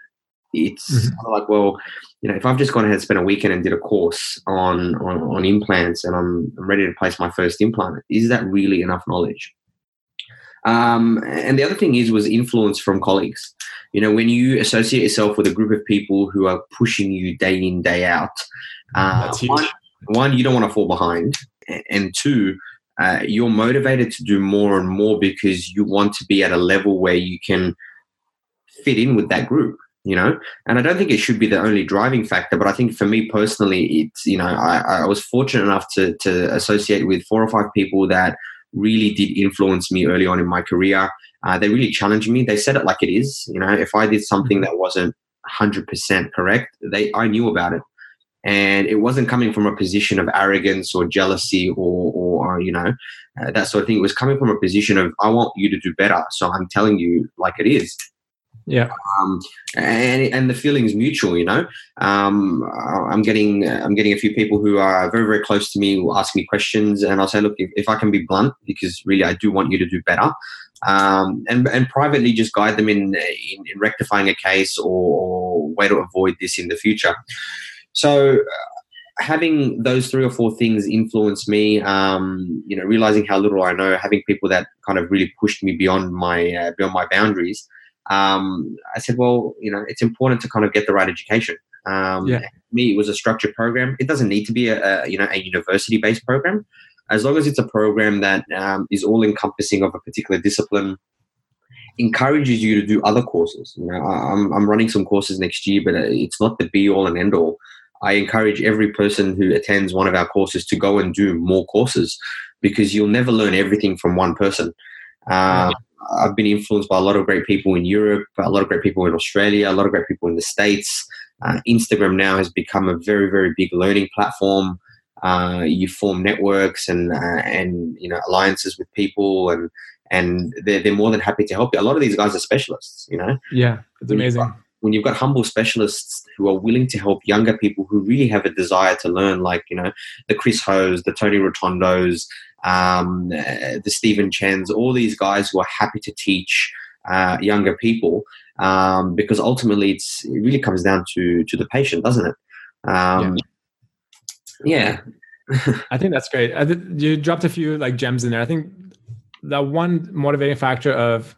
Speaker 3: It's mm-hmm. like, well, you know, if I've just gone ahead and spent a weekend and did a course on, on, on implants and I'm, I'm ready to place my first implant, is that really enough knowledge? Um, and the other thing is was influence from colleagues. You know, when you associate yourself with a group of people who are pushing you day in day out, uh, one, one, you don't want to fall behind, and two, uh, you're motivated to do more and more because you want to be at a level where you can fit in with that group you know? And i don't think it should be the only driving factor but i think for me personally it's you know i, I was fortunate enough to, to associate with four or five people that really did influence me early on in my career. Uh, they really challenged me. They said it like it is you know? If i did something mm-hmm. that wasn't 100% correct they i knew about it. And it wasn't coming from a position of arrogance or jealousy or, or you know uh, that sort of thing. It was coming from a position of i want you to do better so i'm telling you like it is
Speaker 1: yeah
Speaker 3: um, and and the feeling is mutual you know um, i'm getting i'm getting a few people who are very very close to me who ask me questions and i'll say look if, if i can be blunt because really i do want you to do better um, and and privately just guide them in in, in rectifying a case or, or way to avoid this in the future so uh, having those three or four things influence me, um, you know, realizing how little I know, having people that kind of really pushed me beyond my uh, beyond my boundaries. Um, I said, well, you know, it's important to kind of get the right education. Um, yeah. Me, it was a structured program. It doesn't need to be a, a you know a university based program, as long as it's a program that um, is all encompassing of a particular discipline encourages you to do other courses. You know, I'm, I'm running some courses next year, but uh, it's not the be all and end all. I encourage every person who attends one of our courses to go and do more courses because you'll never learn everything from one person. Uh, I've been influenced by a lot of great people in Europe, a lot of great people in Australia, a lot of great people in the States. Uh, Instagram now has become a very, very big learning platform. Uh, you form networks and uh, and you know alliances with people, and and they're, they're more than happy to help you. A lot of these guys are specialists, you know.
Speaker 1: Yeah, it's amazing
Speaker 3: when you've got humble specialists who are willing to help younger people who really have a desire to learn, like you know the Chris Hoes, the Tony Rotondos, um, the Stephen Chens, all these guys who are happy to teach uh, younger people, um, because ultimately it's it really comes down to to the patient, doesn't it? Um, yeah.
Speaker 1: yeah. I think that's great. you dropped a few like gems in there. I think that one motivating factor of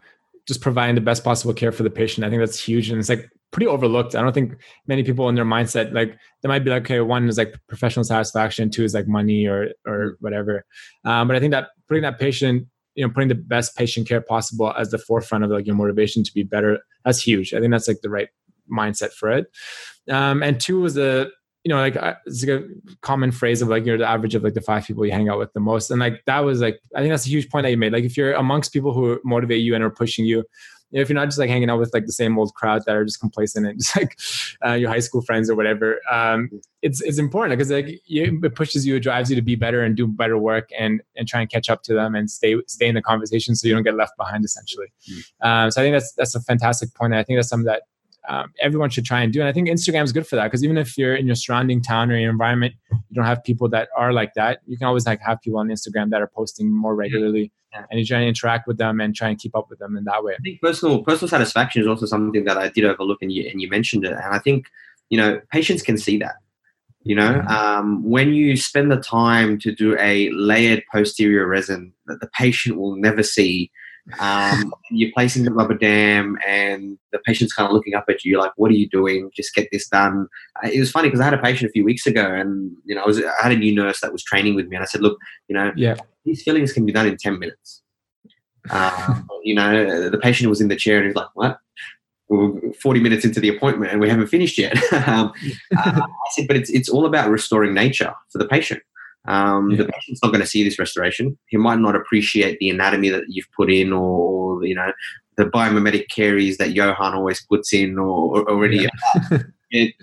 Speaker 1: just providing the best possible care for the patient. I think that's huge. And it's like pretty overlooked. I don't think many people in their mindset like they might be like, okay, one is like professional satisfaction, two is like money or or whatever. Um, but I think that putting that patient, you know, putting the best patient care possible as the forefront of like your motivation to be better, that's huge. I think that's like the right mindset for it. Um, and two is the you know, like it's like a common phrase of like you're the average of like the five people you hang out with the most, and like that was like I think that's a huge point that you made. Like if you're amongst people who motivate you and are pushing you, you know, if you're not just like hanging out with like the same old crowd that are just complacent and just like uh, your high school friends or whatever, um, it's it's important because like it pushes you, it drives you to be better and do better work and and try and catch up to them and stay stay in the conversation so you don't get left behind essentially. Mm. Um, so I think that's that's a fantastic point. I think that's something that um, everyone should try and do. And I think Instagram is good for that because even if you're in your surrounding town or your environment, you don't have people that are like that. You can always like have people on Instagram that are posting more regularly, yeah. and you try and interact with them and try and keep up with them in that way.
Speaker 3: I think personal personal satisfaction is also something that I did overlook, and you and you mentioned it. And I think you know patients can see that. You know, mm-hmm. um, when you spend the time to do a layered posterior resin that the patient will never see um, you're placing the rubber dam, and the patient's kind of looking up at you like, "What are you doing? Just get this done." Uh, it was funny because I had a patient a few weeks ago, and you know, I was I had a new nurse that was training with me, and I said, "Look, you know,
Speaker 1: yeah,
Speaker 3: these fillings can be done in ten minutes." Um, you know, the patient was in the chair, and he's like, "What?" We're 40 minutes into the appointment and we haven't finished yet. um, uh, I said, but it's, it's all about restoring nature for the patient. Um, yeah. The patient's not going to see this restoration. He might not appreciate the anatomy that you've put in, or you know, the biomimetic caries that Johan always puts in, or, or already. Yeah. it,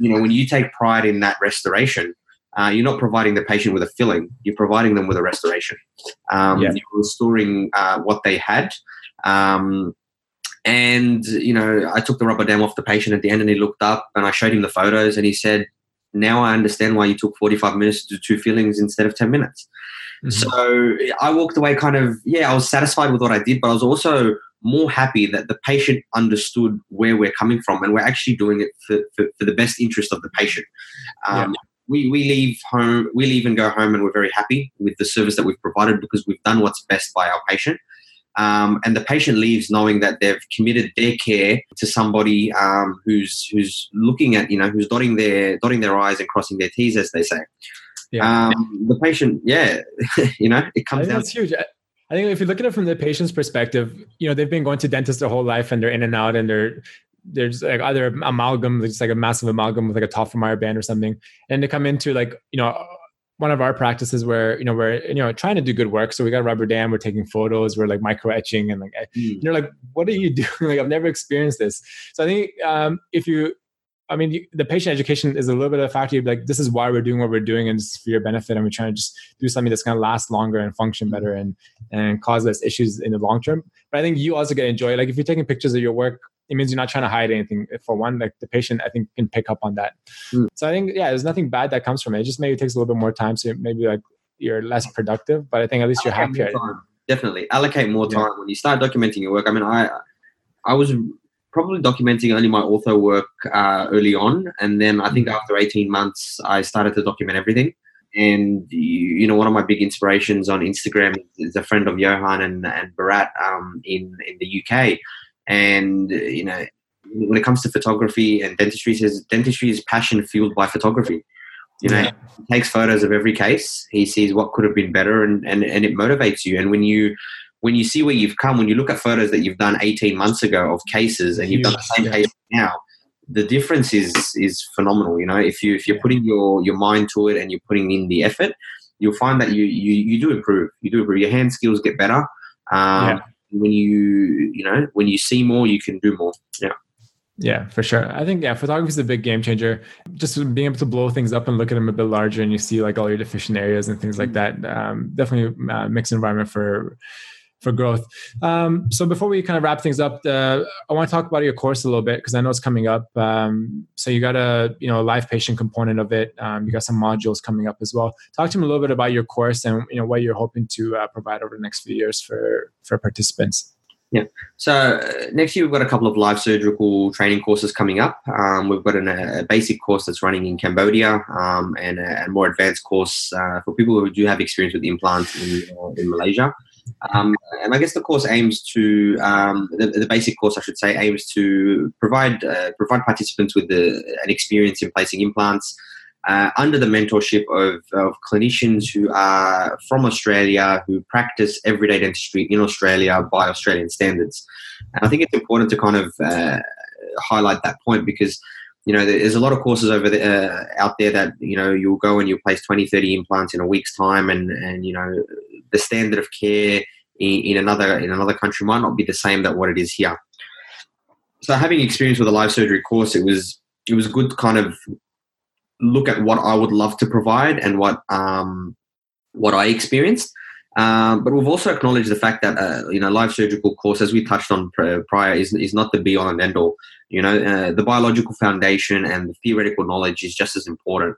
Speaker 3: you know, when you take pride in that restoration, uh, you're not providing the patient with a filling. You're providing them with a restoration. Um, yeah. You're restoring uh, what they had. Um, and you know, I took the rubber dam off the patient at the end, and he looked up, and I showed him the photos, and he said, now I understand why you took 45 minutes to do two fillings instead of 10 minutes. Mm-hmm. So I walked away kind of, yeah, I was satisfied with what I did, but I was also more happy that the patient understood where we're coming from and we're actually doing it for, for, for the best interest of the patient. Um, yeah. we, we leave home, we leave and go home and we're very happy with the service that we've provided because we've done what's best by our patient. Um, and the patient leaves knowing that they've committed their care to somebody um, who's who's looking at you know who's dotting their dotting their i's and crossing their t's as they say. Yeah. Um, the patient, yeah, you know, it comes down.
Speaker 1: That's huge. I think if you look at it from the patient's perspective, you know, they've been going to dentists their whole life and they're in and out and they're there's like other amalgam, it's like a massive amalgam with like a Tofflemire band or something, and they come into like you know one of our practices where you know we're you know trying to do good work. So we got rubber dam we're taking photos we're like micro etching and like mm. you're like what are you doing? Like i've never experienced this. So i think um, if you i mean the patient education is a little bit of a factor. Like this is why we're doing what we're doing and it's for your benefit and we're trying to just do something that's going to last longer and function better and and cause less issues in the long term. But i think you also get enjoy like if you're taking pictures of your work it means you're not trying to hide anything. For one, like the patient, I think can pick up on that. Mm. So I think, yeah, there's nothing bad that comes from it. It just maybe takes a little bit more time. So maybe like you're less productive, but I think at least you're happier.
Speaker 3: Definitely allocate more time yeah. when you start documenting your work. I mean, I, I was probably documenting only my ortho work uh, early on, and then I think mm. after 18 months, I started to document everything. And you, know, one of my big inspirations on Instagram is a friend of Johan and, and Barat um, in in the UK and you know, when it comes to photography and dentistry, says dentistry is passion fueled by photography. You know, yeah. he takes photos of every case. He sees what could have been better, and, and and it motivates you. And when you when you see where you've come, when you look at photos that you've done 18 months ago of cases, and you've done the same yeah. case now, the difference is is phenomenal. You know, if you if you're putting your your mind to it and you're putting in the effort, you'll find that you you, you do improve. You do improve. Your hand skills get better. Um, yeah. When you you know when you see more, you can do more. Yeah.
Speaker 1: Yeah, for sure. I think yeah, photography is a big game changer. Just being able to blow things up and look at them a bit larger, and you see like all your deficient areas and things like that. Um, definitely uh, mixed environment for for growth. Um, so before we kind of wrap things up, uh, I want to talk about your course a little bit because I know it's coming up. Um, so you got a you know live patient component of it. Um, you got some modules coming up as well. Talk to me a little bit about your course and you know what you're hoping to uh, provide over the next few years for for participants.
Speaker 3: Yeah. So uh, next year we've got a couple of live surgical training courses coming up. Um, we've got an, a basic course that's running in Cambodia um, and a, a, more advanced course uh, for people who do have experience with implants in, uh, in Malaysia. Um, and I guess the course aims to um, the, the, basic course, I should say, aims to provide uh, provide participants with the, an experience in placing implants uh, under the mentorship of, of, clinicians who are from Australia who practice everyday dentistry in Australia by Australian standards. And I think it's important to kind of uh, highlight that point because you know there's a lot of courses over there, uh, out there that you know you'll go and you'll place 20 30 implants in a week's time and and you know the standard of care in, in another in another country might not be the same that what it is here so having experience with a live surgery course it was it was a good kind of look at what I would love to provide and what um, what I experienced. Um, but we've also acknowledged the fact that uh, you know live surgical course, as we touched on prior, is is not the be all and end all. You know, uh, the biological foundation and the theoretical knowledge is just as important.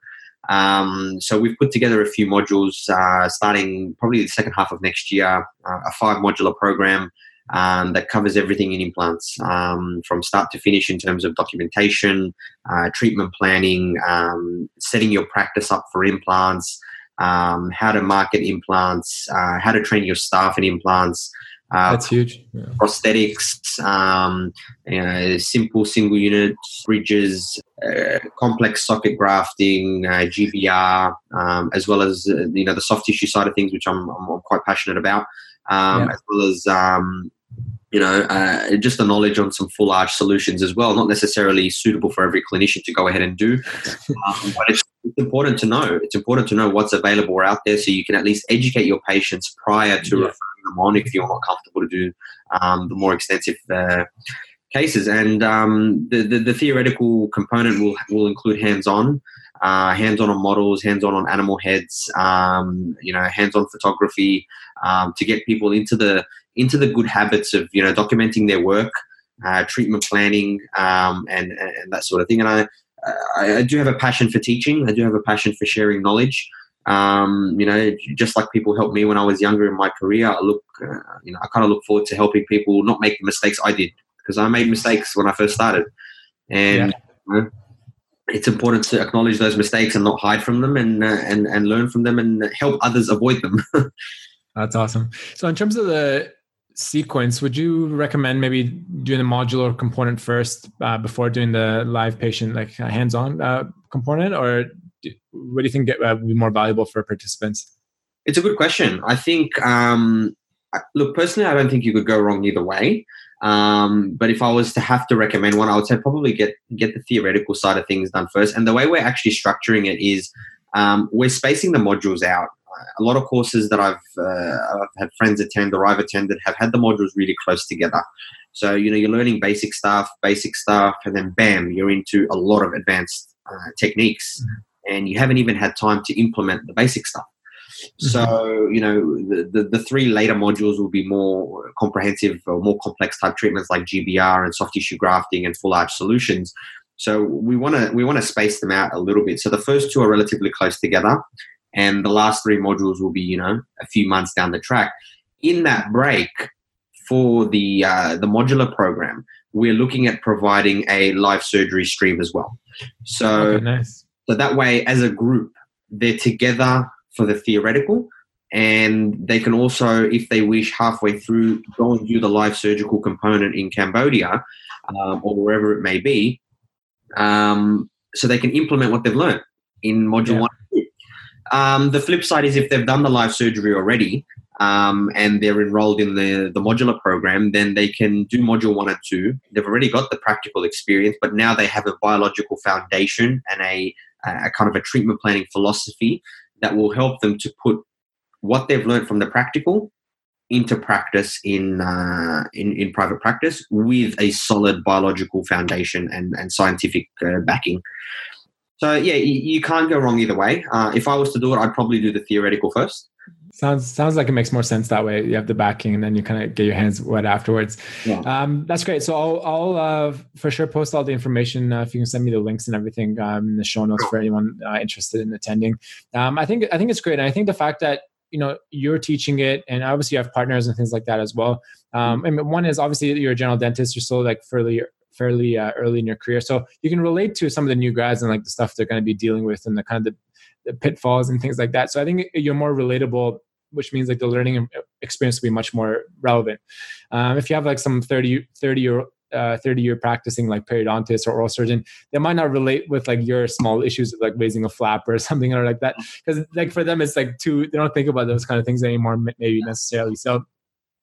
Speaker 3: Um, so we've put together a few modules uh, starting probably the second half of next year, uh, a five modular program um, that covers everything in implants um, from start to finish in terms of documentation, uh, treatment planning, um, setting your practice up for implants, um, how to market implants, uh, how to train your staff in implants.
Speaker 1: Uh, That's huge.
Speaker 3: Yeah. Prosthetics, um, you know, simple single unit bridges, uh, complex socket grafting, uh, GBR, um, as well as uh, you know the soft tissue side of things, which I'm, I'm quite passionate about, um, yeah. as well as um, you know, uh, just the knowledge on some full arch solutions as well. Not necessarily suitable for every clinician to go ahead and do, um, but it's, it's, important to know. It's important to know what's available out there, so you can at least educate your patients prior to yeah. referring them on if you're not comfortable to do um, the more extensive uh, cases. And um, the, the, the theoretical component will will include hands on. Uh, hands-on on models, hands-on on animal heads, um, you know, hands-on photography um, to get people into the into the good habits of you know documenting their work, uh, treatment planning, um, and, and that sort of thing. And I, I do have a passion for teaching. I do have a passion for sharing knowledge. Um, you know, just like people helped me when I was younger in my career, I look, uh, you know, I kind of look forward to helping people not make the mistakes I did because I made mistakes when I first started, and yeah. you know, it's important to acknowledge those mistakes and not hide from them, and uh, and and learn from them and help others avoid them.
Speaker 1: That's awesome. So, in terms of the sequence, would you recommend maybe doing the modular component first uh, before doing the live patient, like hands-on uh, component, or do, what do you think get, uh, would be more valuable for participants?
Speaker 3: It's a good question. I think, um, look, personally, I don't think you could go wrong either way. Um, but if I was to have to recommend one, I would say probably get get the theoretical side of things done first. And the way we're actually structuring it is um, we're spacing the modules out a lot of courses that I've, uh, I've had friends attend or I've attended have had the modules really close together. So, you know, you're learning basic stuff, basic stuff, and then bam, you're into a lot of advanced uh, techniques mm-hmm. and you haven't even had time to implement the basic stuff. Mm-hmm. So, you know, the, the, the, three later modules will be more comprehensive or more complex type treatments like GBR and soft tissue grafting and full arch solutions. So we want to we want to space them out a little bit. So the first two are relatively close together, and the last three modules will be you know a few months down the track in that break for the uh, the modular program we're looking at providing a live surgery stream as well so
Speaker 1: okay, nice.
Speaker 3: so that way as a group they're together for the theoretical and they can also if they wish halfway through go and do the live surgical component in cambodia um, or wherever it may be um, so they can implement what they've learned in module yeah. one um, the flip side is if they've done the live surgery already, um, and they're enrolled in the, the modular program, then they can do module one and two. They've already got the practical experience, but now they have a biological foundation and a, a kind of a treatment planning philosophy that will help them to put what they've learned from the practical into practice in, uh, in, in private practice with a solid biological foundation and, and scientific uh, backing. So yeah, you, you, can't go wrong either way. Uh, if I was to do it, I'd probably do the theoretical first.
Speaker 1: Sounds sounds like it makes more sense that way. You have the backing, and then you kind of get your hands wet afterwards. Yeah. Um, that's great. So I'll, I'll uh, for sure post all the information uh, if you can send me the links and everything um, in the show notes for anyone uh, interested in attending. Um, I think I think it's great, and I think the fact that you know you're teaching it and obviously you have partners and things like that as well um, and one is obviously you're a general dentist you're still like fairly fairly uh, early in your career. So you can relate to some of the new grads and like the stuff they're going to be dealing with and the kind of the, the pitfalls and things like that. So i think you're more relatable which means like the learning experience will be much more relevant. Um, if you have like some 30 30 year uh, 30 year practicing like periodontist or oral surgeon they might not relate with like your small issues of like raising a flap or something or like that. Because like for them it's like too they don't think about those kind of things anymore maybe necessarily. So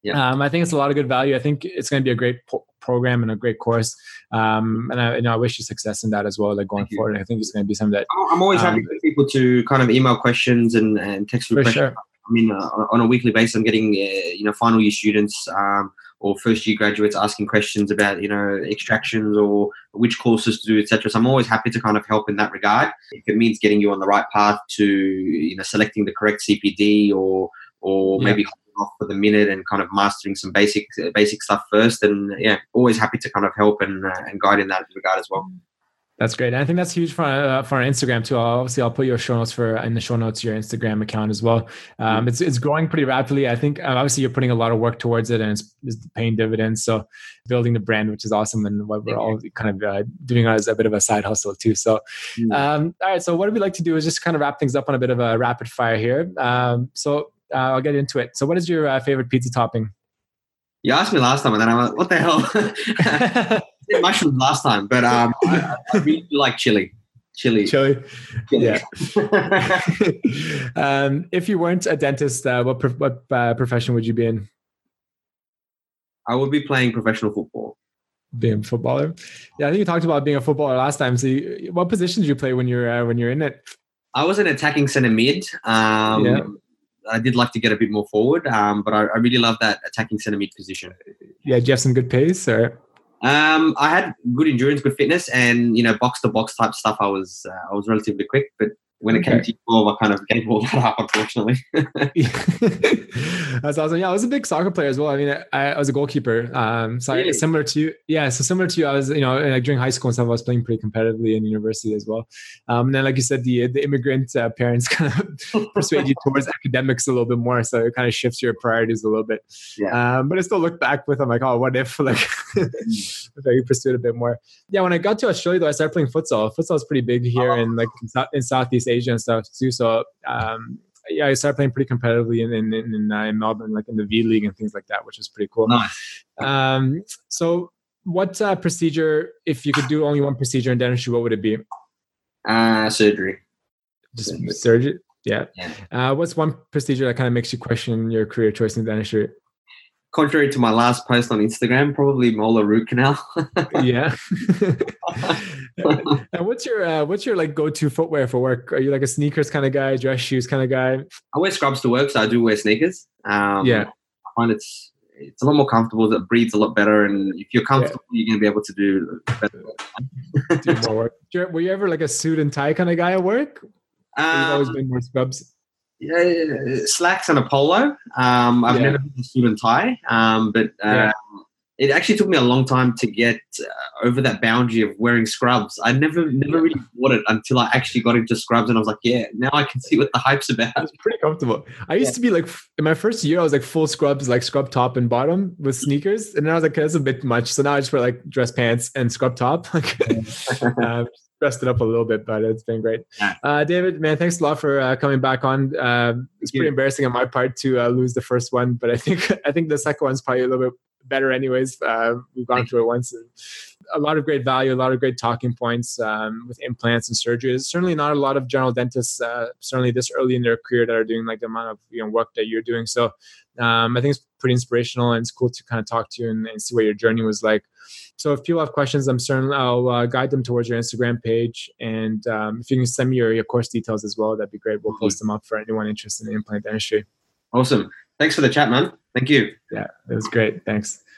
Speaker 1: yeah. Um, I think it's a lot of good value. I think it's going to be a great po- program and a great course. Um, and I, you know, I wish you success in that as well, like going Thank forward. You. I think it's going to be something that
Speaker 3: I'm always um, happy for people to kind of email questions and, and text me questions. Sure. I mean, uh, on a weekly basis, I'm getting, uh, you know, final year students, um, or first year graduates asking questions about you know extractions or which courses to do etc so i'm always happy to kind of help in that regard if it means getting you on the right path to you know selecting the correct cpd or or yeah. maybe off for the minute and kind of mastering some basic basic stuff first and yeah always happy to kind of help and, uh, and guide in that regard as well
Speaker 1: that's great. And I think that's huge for uh, for our Instagram too. I'll, obviously, I'll put your show notes for in the show notes your Instagram account as well. Um, mm-hmm. It's it's growing pretty rapidly. I think uh, obviously you're putting a lot of work towards it, and it's, it's paying dividends. So building the brand, which is awesome, and what we're all kind of uh, doing as a bit of a side hustle too. So, mm-hmm. um, all right. So what we like to do is just kind of wrap things up on a bit of a rapid fire here. Um, so uh, I'll get into it. So, what is your uh, favorite pizza topping?
Speaker 3: You asked me last time, and then I'm like, "What the hell?" mushrooms last time, but um, I, I really like chili. Chili.
Speaker 1: Chili. chili. Yeah. um, if you weren't a dentist, uh, what what uh, profession would you be in?
Speaker 3: I would be playing professional football.
Speaker 1: Being a footballer, yeah. I think you talked about being a footballer last time. So, you, what position did you play when you're uh, when you're in it?
Speaker 3: I was an attacking centre mid. Um, yeah. I did like to get a bit more forward, um, but I, I really love that attacking centre mid position.
Speaker 1: Yeah, do you have some good pace or?
Speaker 3: Um, I had good endurance, good fitness, and you know, box to box type stuff. I was uh, I was relatively quick, but when it came to 12, I kind of gave all that up, unfortunately.
Speaker 1: That's awesome. Yeah, I was a big soccer player as well. I mean, I, I was a goalkeeper. Um, so really? I, similar to you, yeah. So similar to you, I was, you know, like during high school and stuff, I was playing pretty competitively in university as well. Um, and then, like you said, the the immigrant uh, parents kind of persuade you towards academics a little bit more, so it kind of shifts your priorities a little bit. Yeah. Um, but I still look back with, I'm like, oh, what if, like, if I pursued a bit more. Yeah. When I got to Australia, though, I started playing futsal. Futsal is pretty big here oh. in like in, in Southeast Asia and stuff too. So um, yeah, I started playing pretty competitively in in, in, uh, in, Melbourne, like in the V League and things like that, which was pretty cool.
Speaker 3: Nice.
Speaker 1: Um, so, what uh, procedure, if you could do only one procedure in dentistry, what would it be?
Speaker 3: Uh, surgery.
Speaker 1: Just surgery. surgery? Yeah. yeah. Uh, what's one procedure that kind of makes you question your career choice in dentistry?
Speaker 3: contrary to my last post on Instagram, probably molar root canal.
Speaker 1: yeah. and what's your uh, what's your like go to footwear for work? Are you like a sneakers kind of guy, dress shoes kind of guy?
Speaker 3: I wear scrubs to work, so I do wear sneakers. Um, yeah, I find it's it's a lot more comfortable. It breathes a lot better, and if you're comfortable, yeah. you're gonna be able to do better.
Speaker 1: do more work. Were you ever like a suit and tie kind of guy at work? Um, you've always been more scrubs
Speaker 3: uh, slacks and a polo. Um, I've yeah. never been a suit and tie, um, but uh, yeah. It actually took me a long time to get uh, over that boundary of wearing scrubs. I never, never really bought it until I actually got into scrubs, and I was like, yeah, now I can see what the hype's about.
Speaker 1: It's pretty comfortable. I used yeah. to be like in my first year, I was like full scrubs, like scrub top and bottom with sneakers, and then I was like, okay, that's a bit much. So now I just wear like dress pants and scrub top. uh, dressed it up a little bit, but it's been great. Uh, David, man, thanks a lot for uh, coming back on. Uh, it's pretty embarrassing on my part to uh, lose the first one, but I think I think the second one's probably a little bit better, anyways. Uh, we've gone through it once. a lot of great value, a lot of great talking points um, with implants and surgeries. Certainly not a lot of general dentists, uh, certainly this early in their career, that are doing like the amount of you know work that you're doing. So um, I think it's pretty inspirational and it's cool to kind of talk to you and, and see what your journey was like. So if people have questions, I'm certain I'll uh, guide them towards your Instagram page. And um, if you can send me your, your course details as well, that'd be great. We'll post them up for anyone interested in implant dentistry.
Speaker 3: Awesome. Thanks for the chat, man. Thank you.
Speaker 1: Yeah, it was great. Thanks.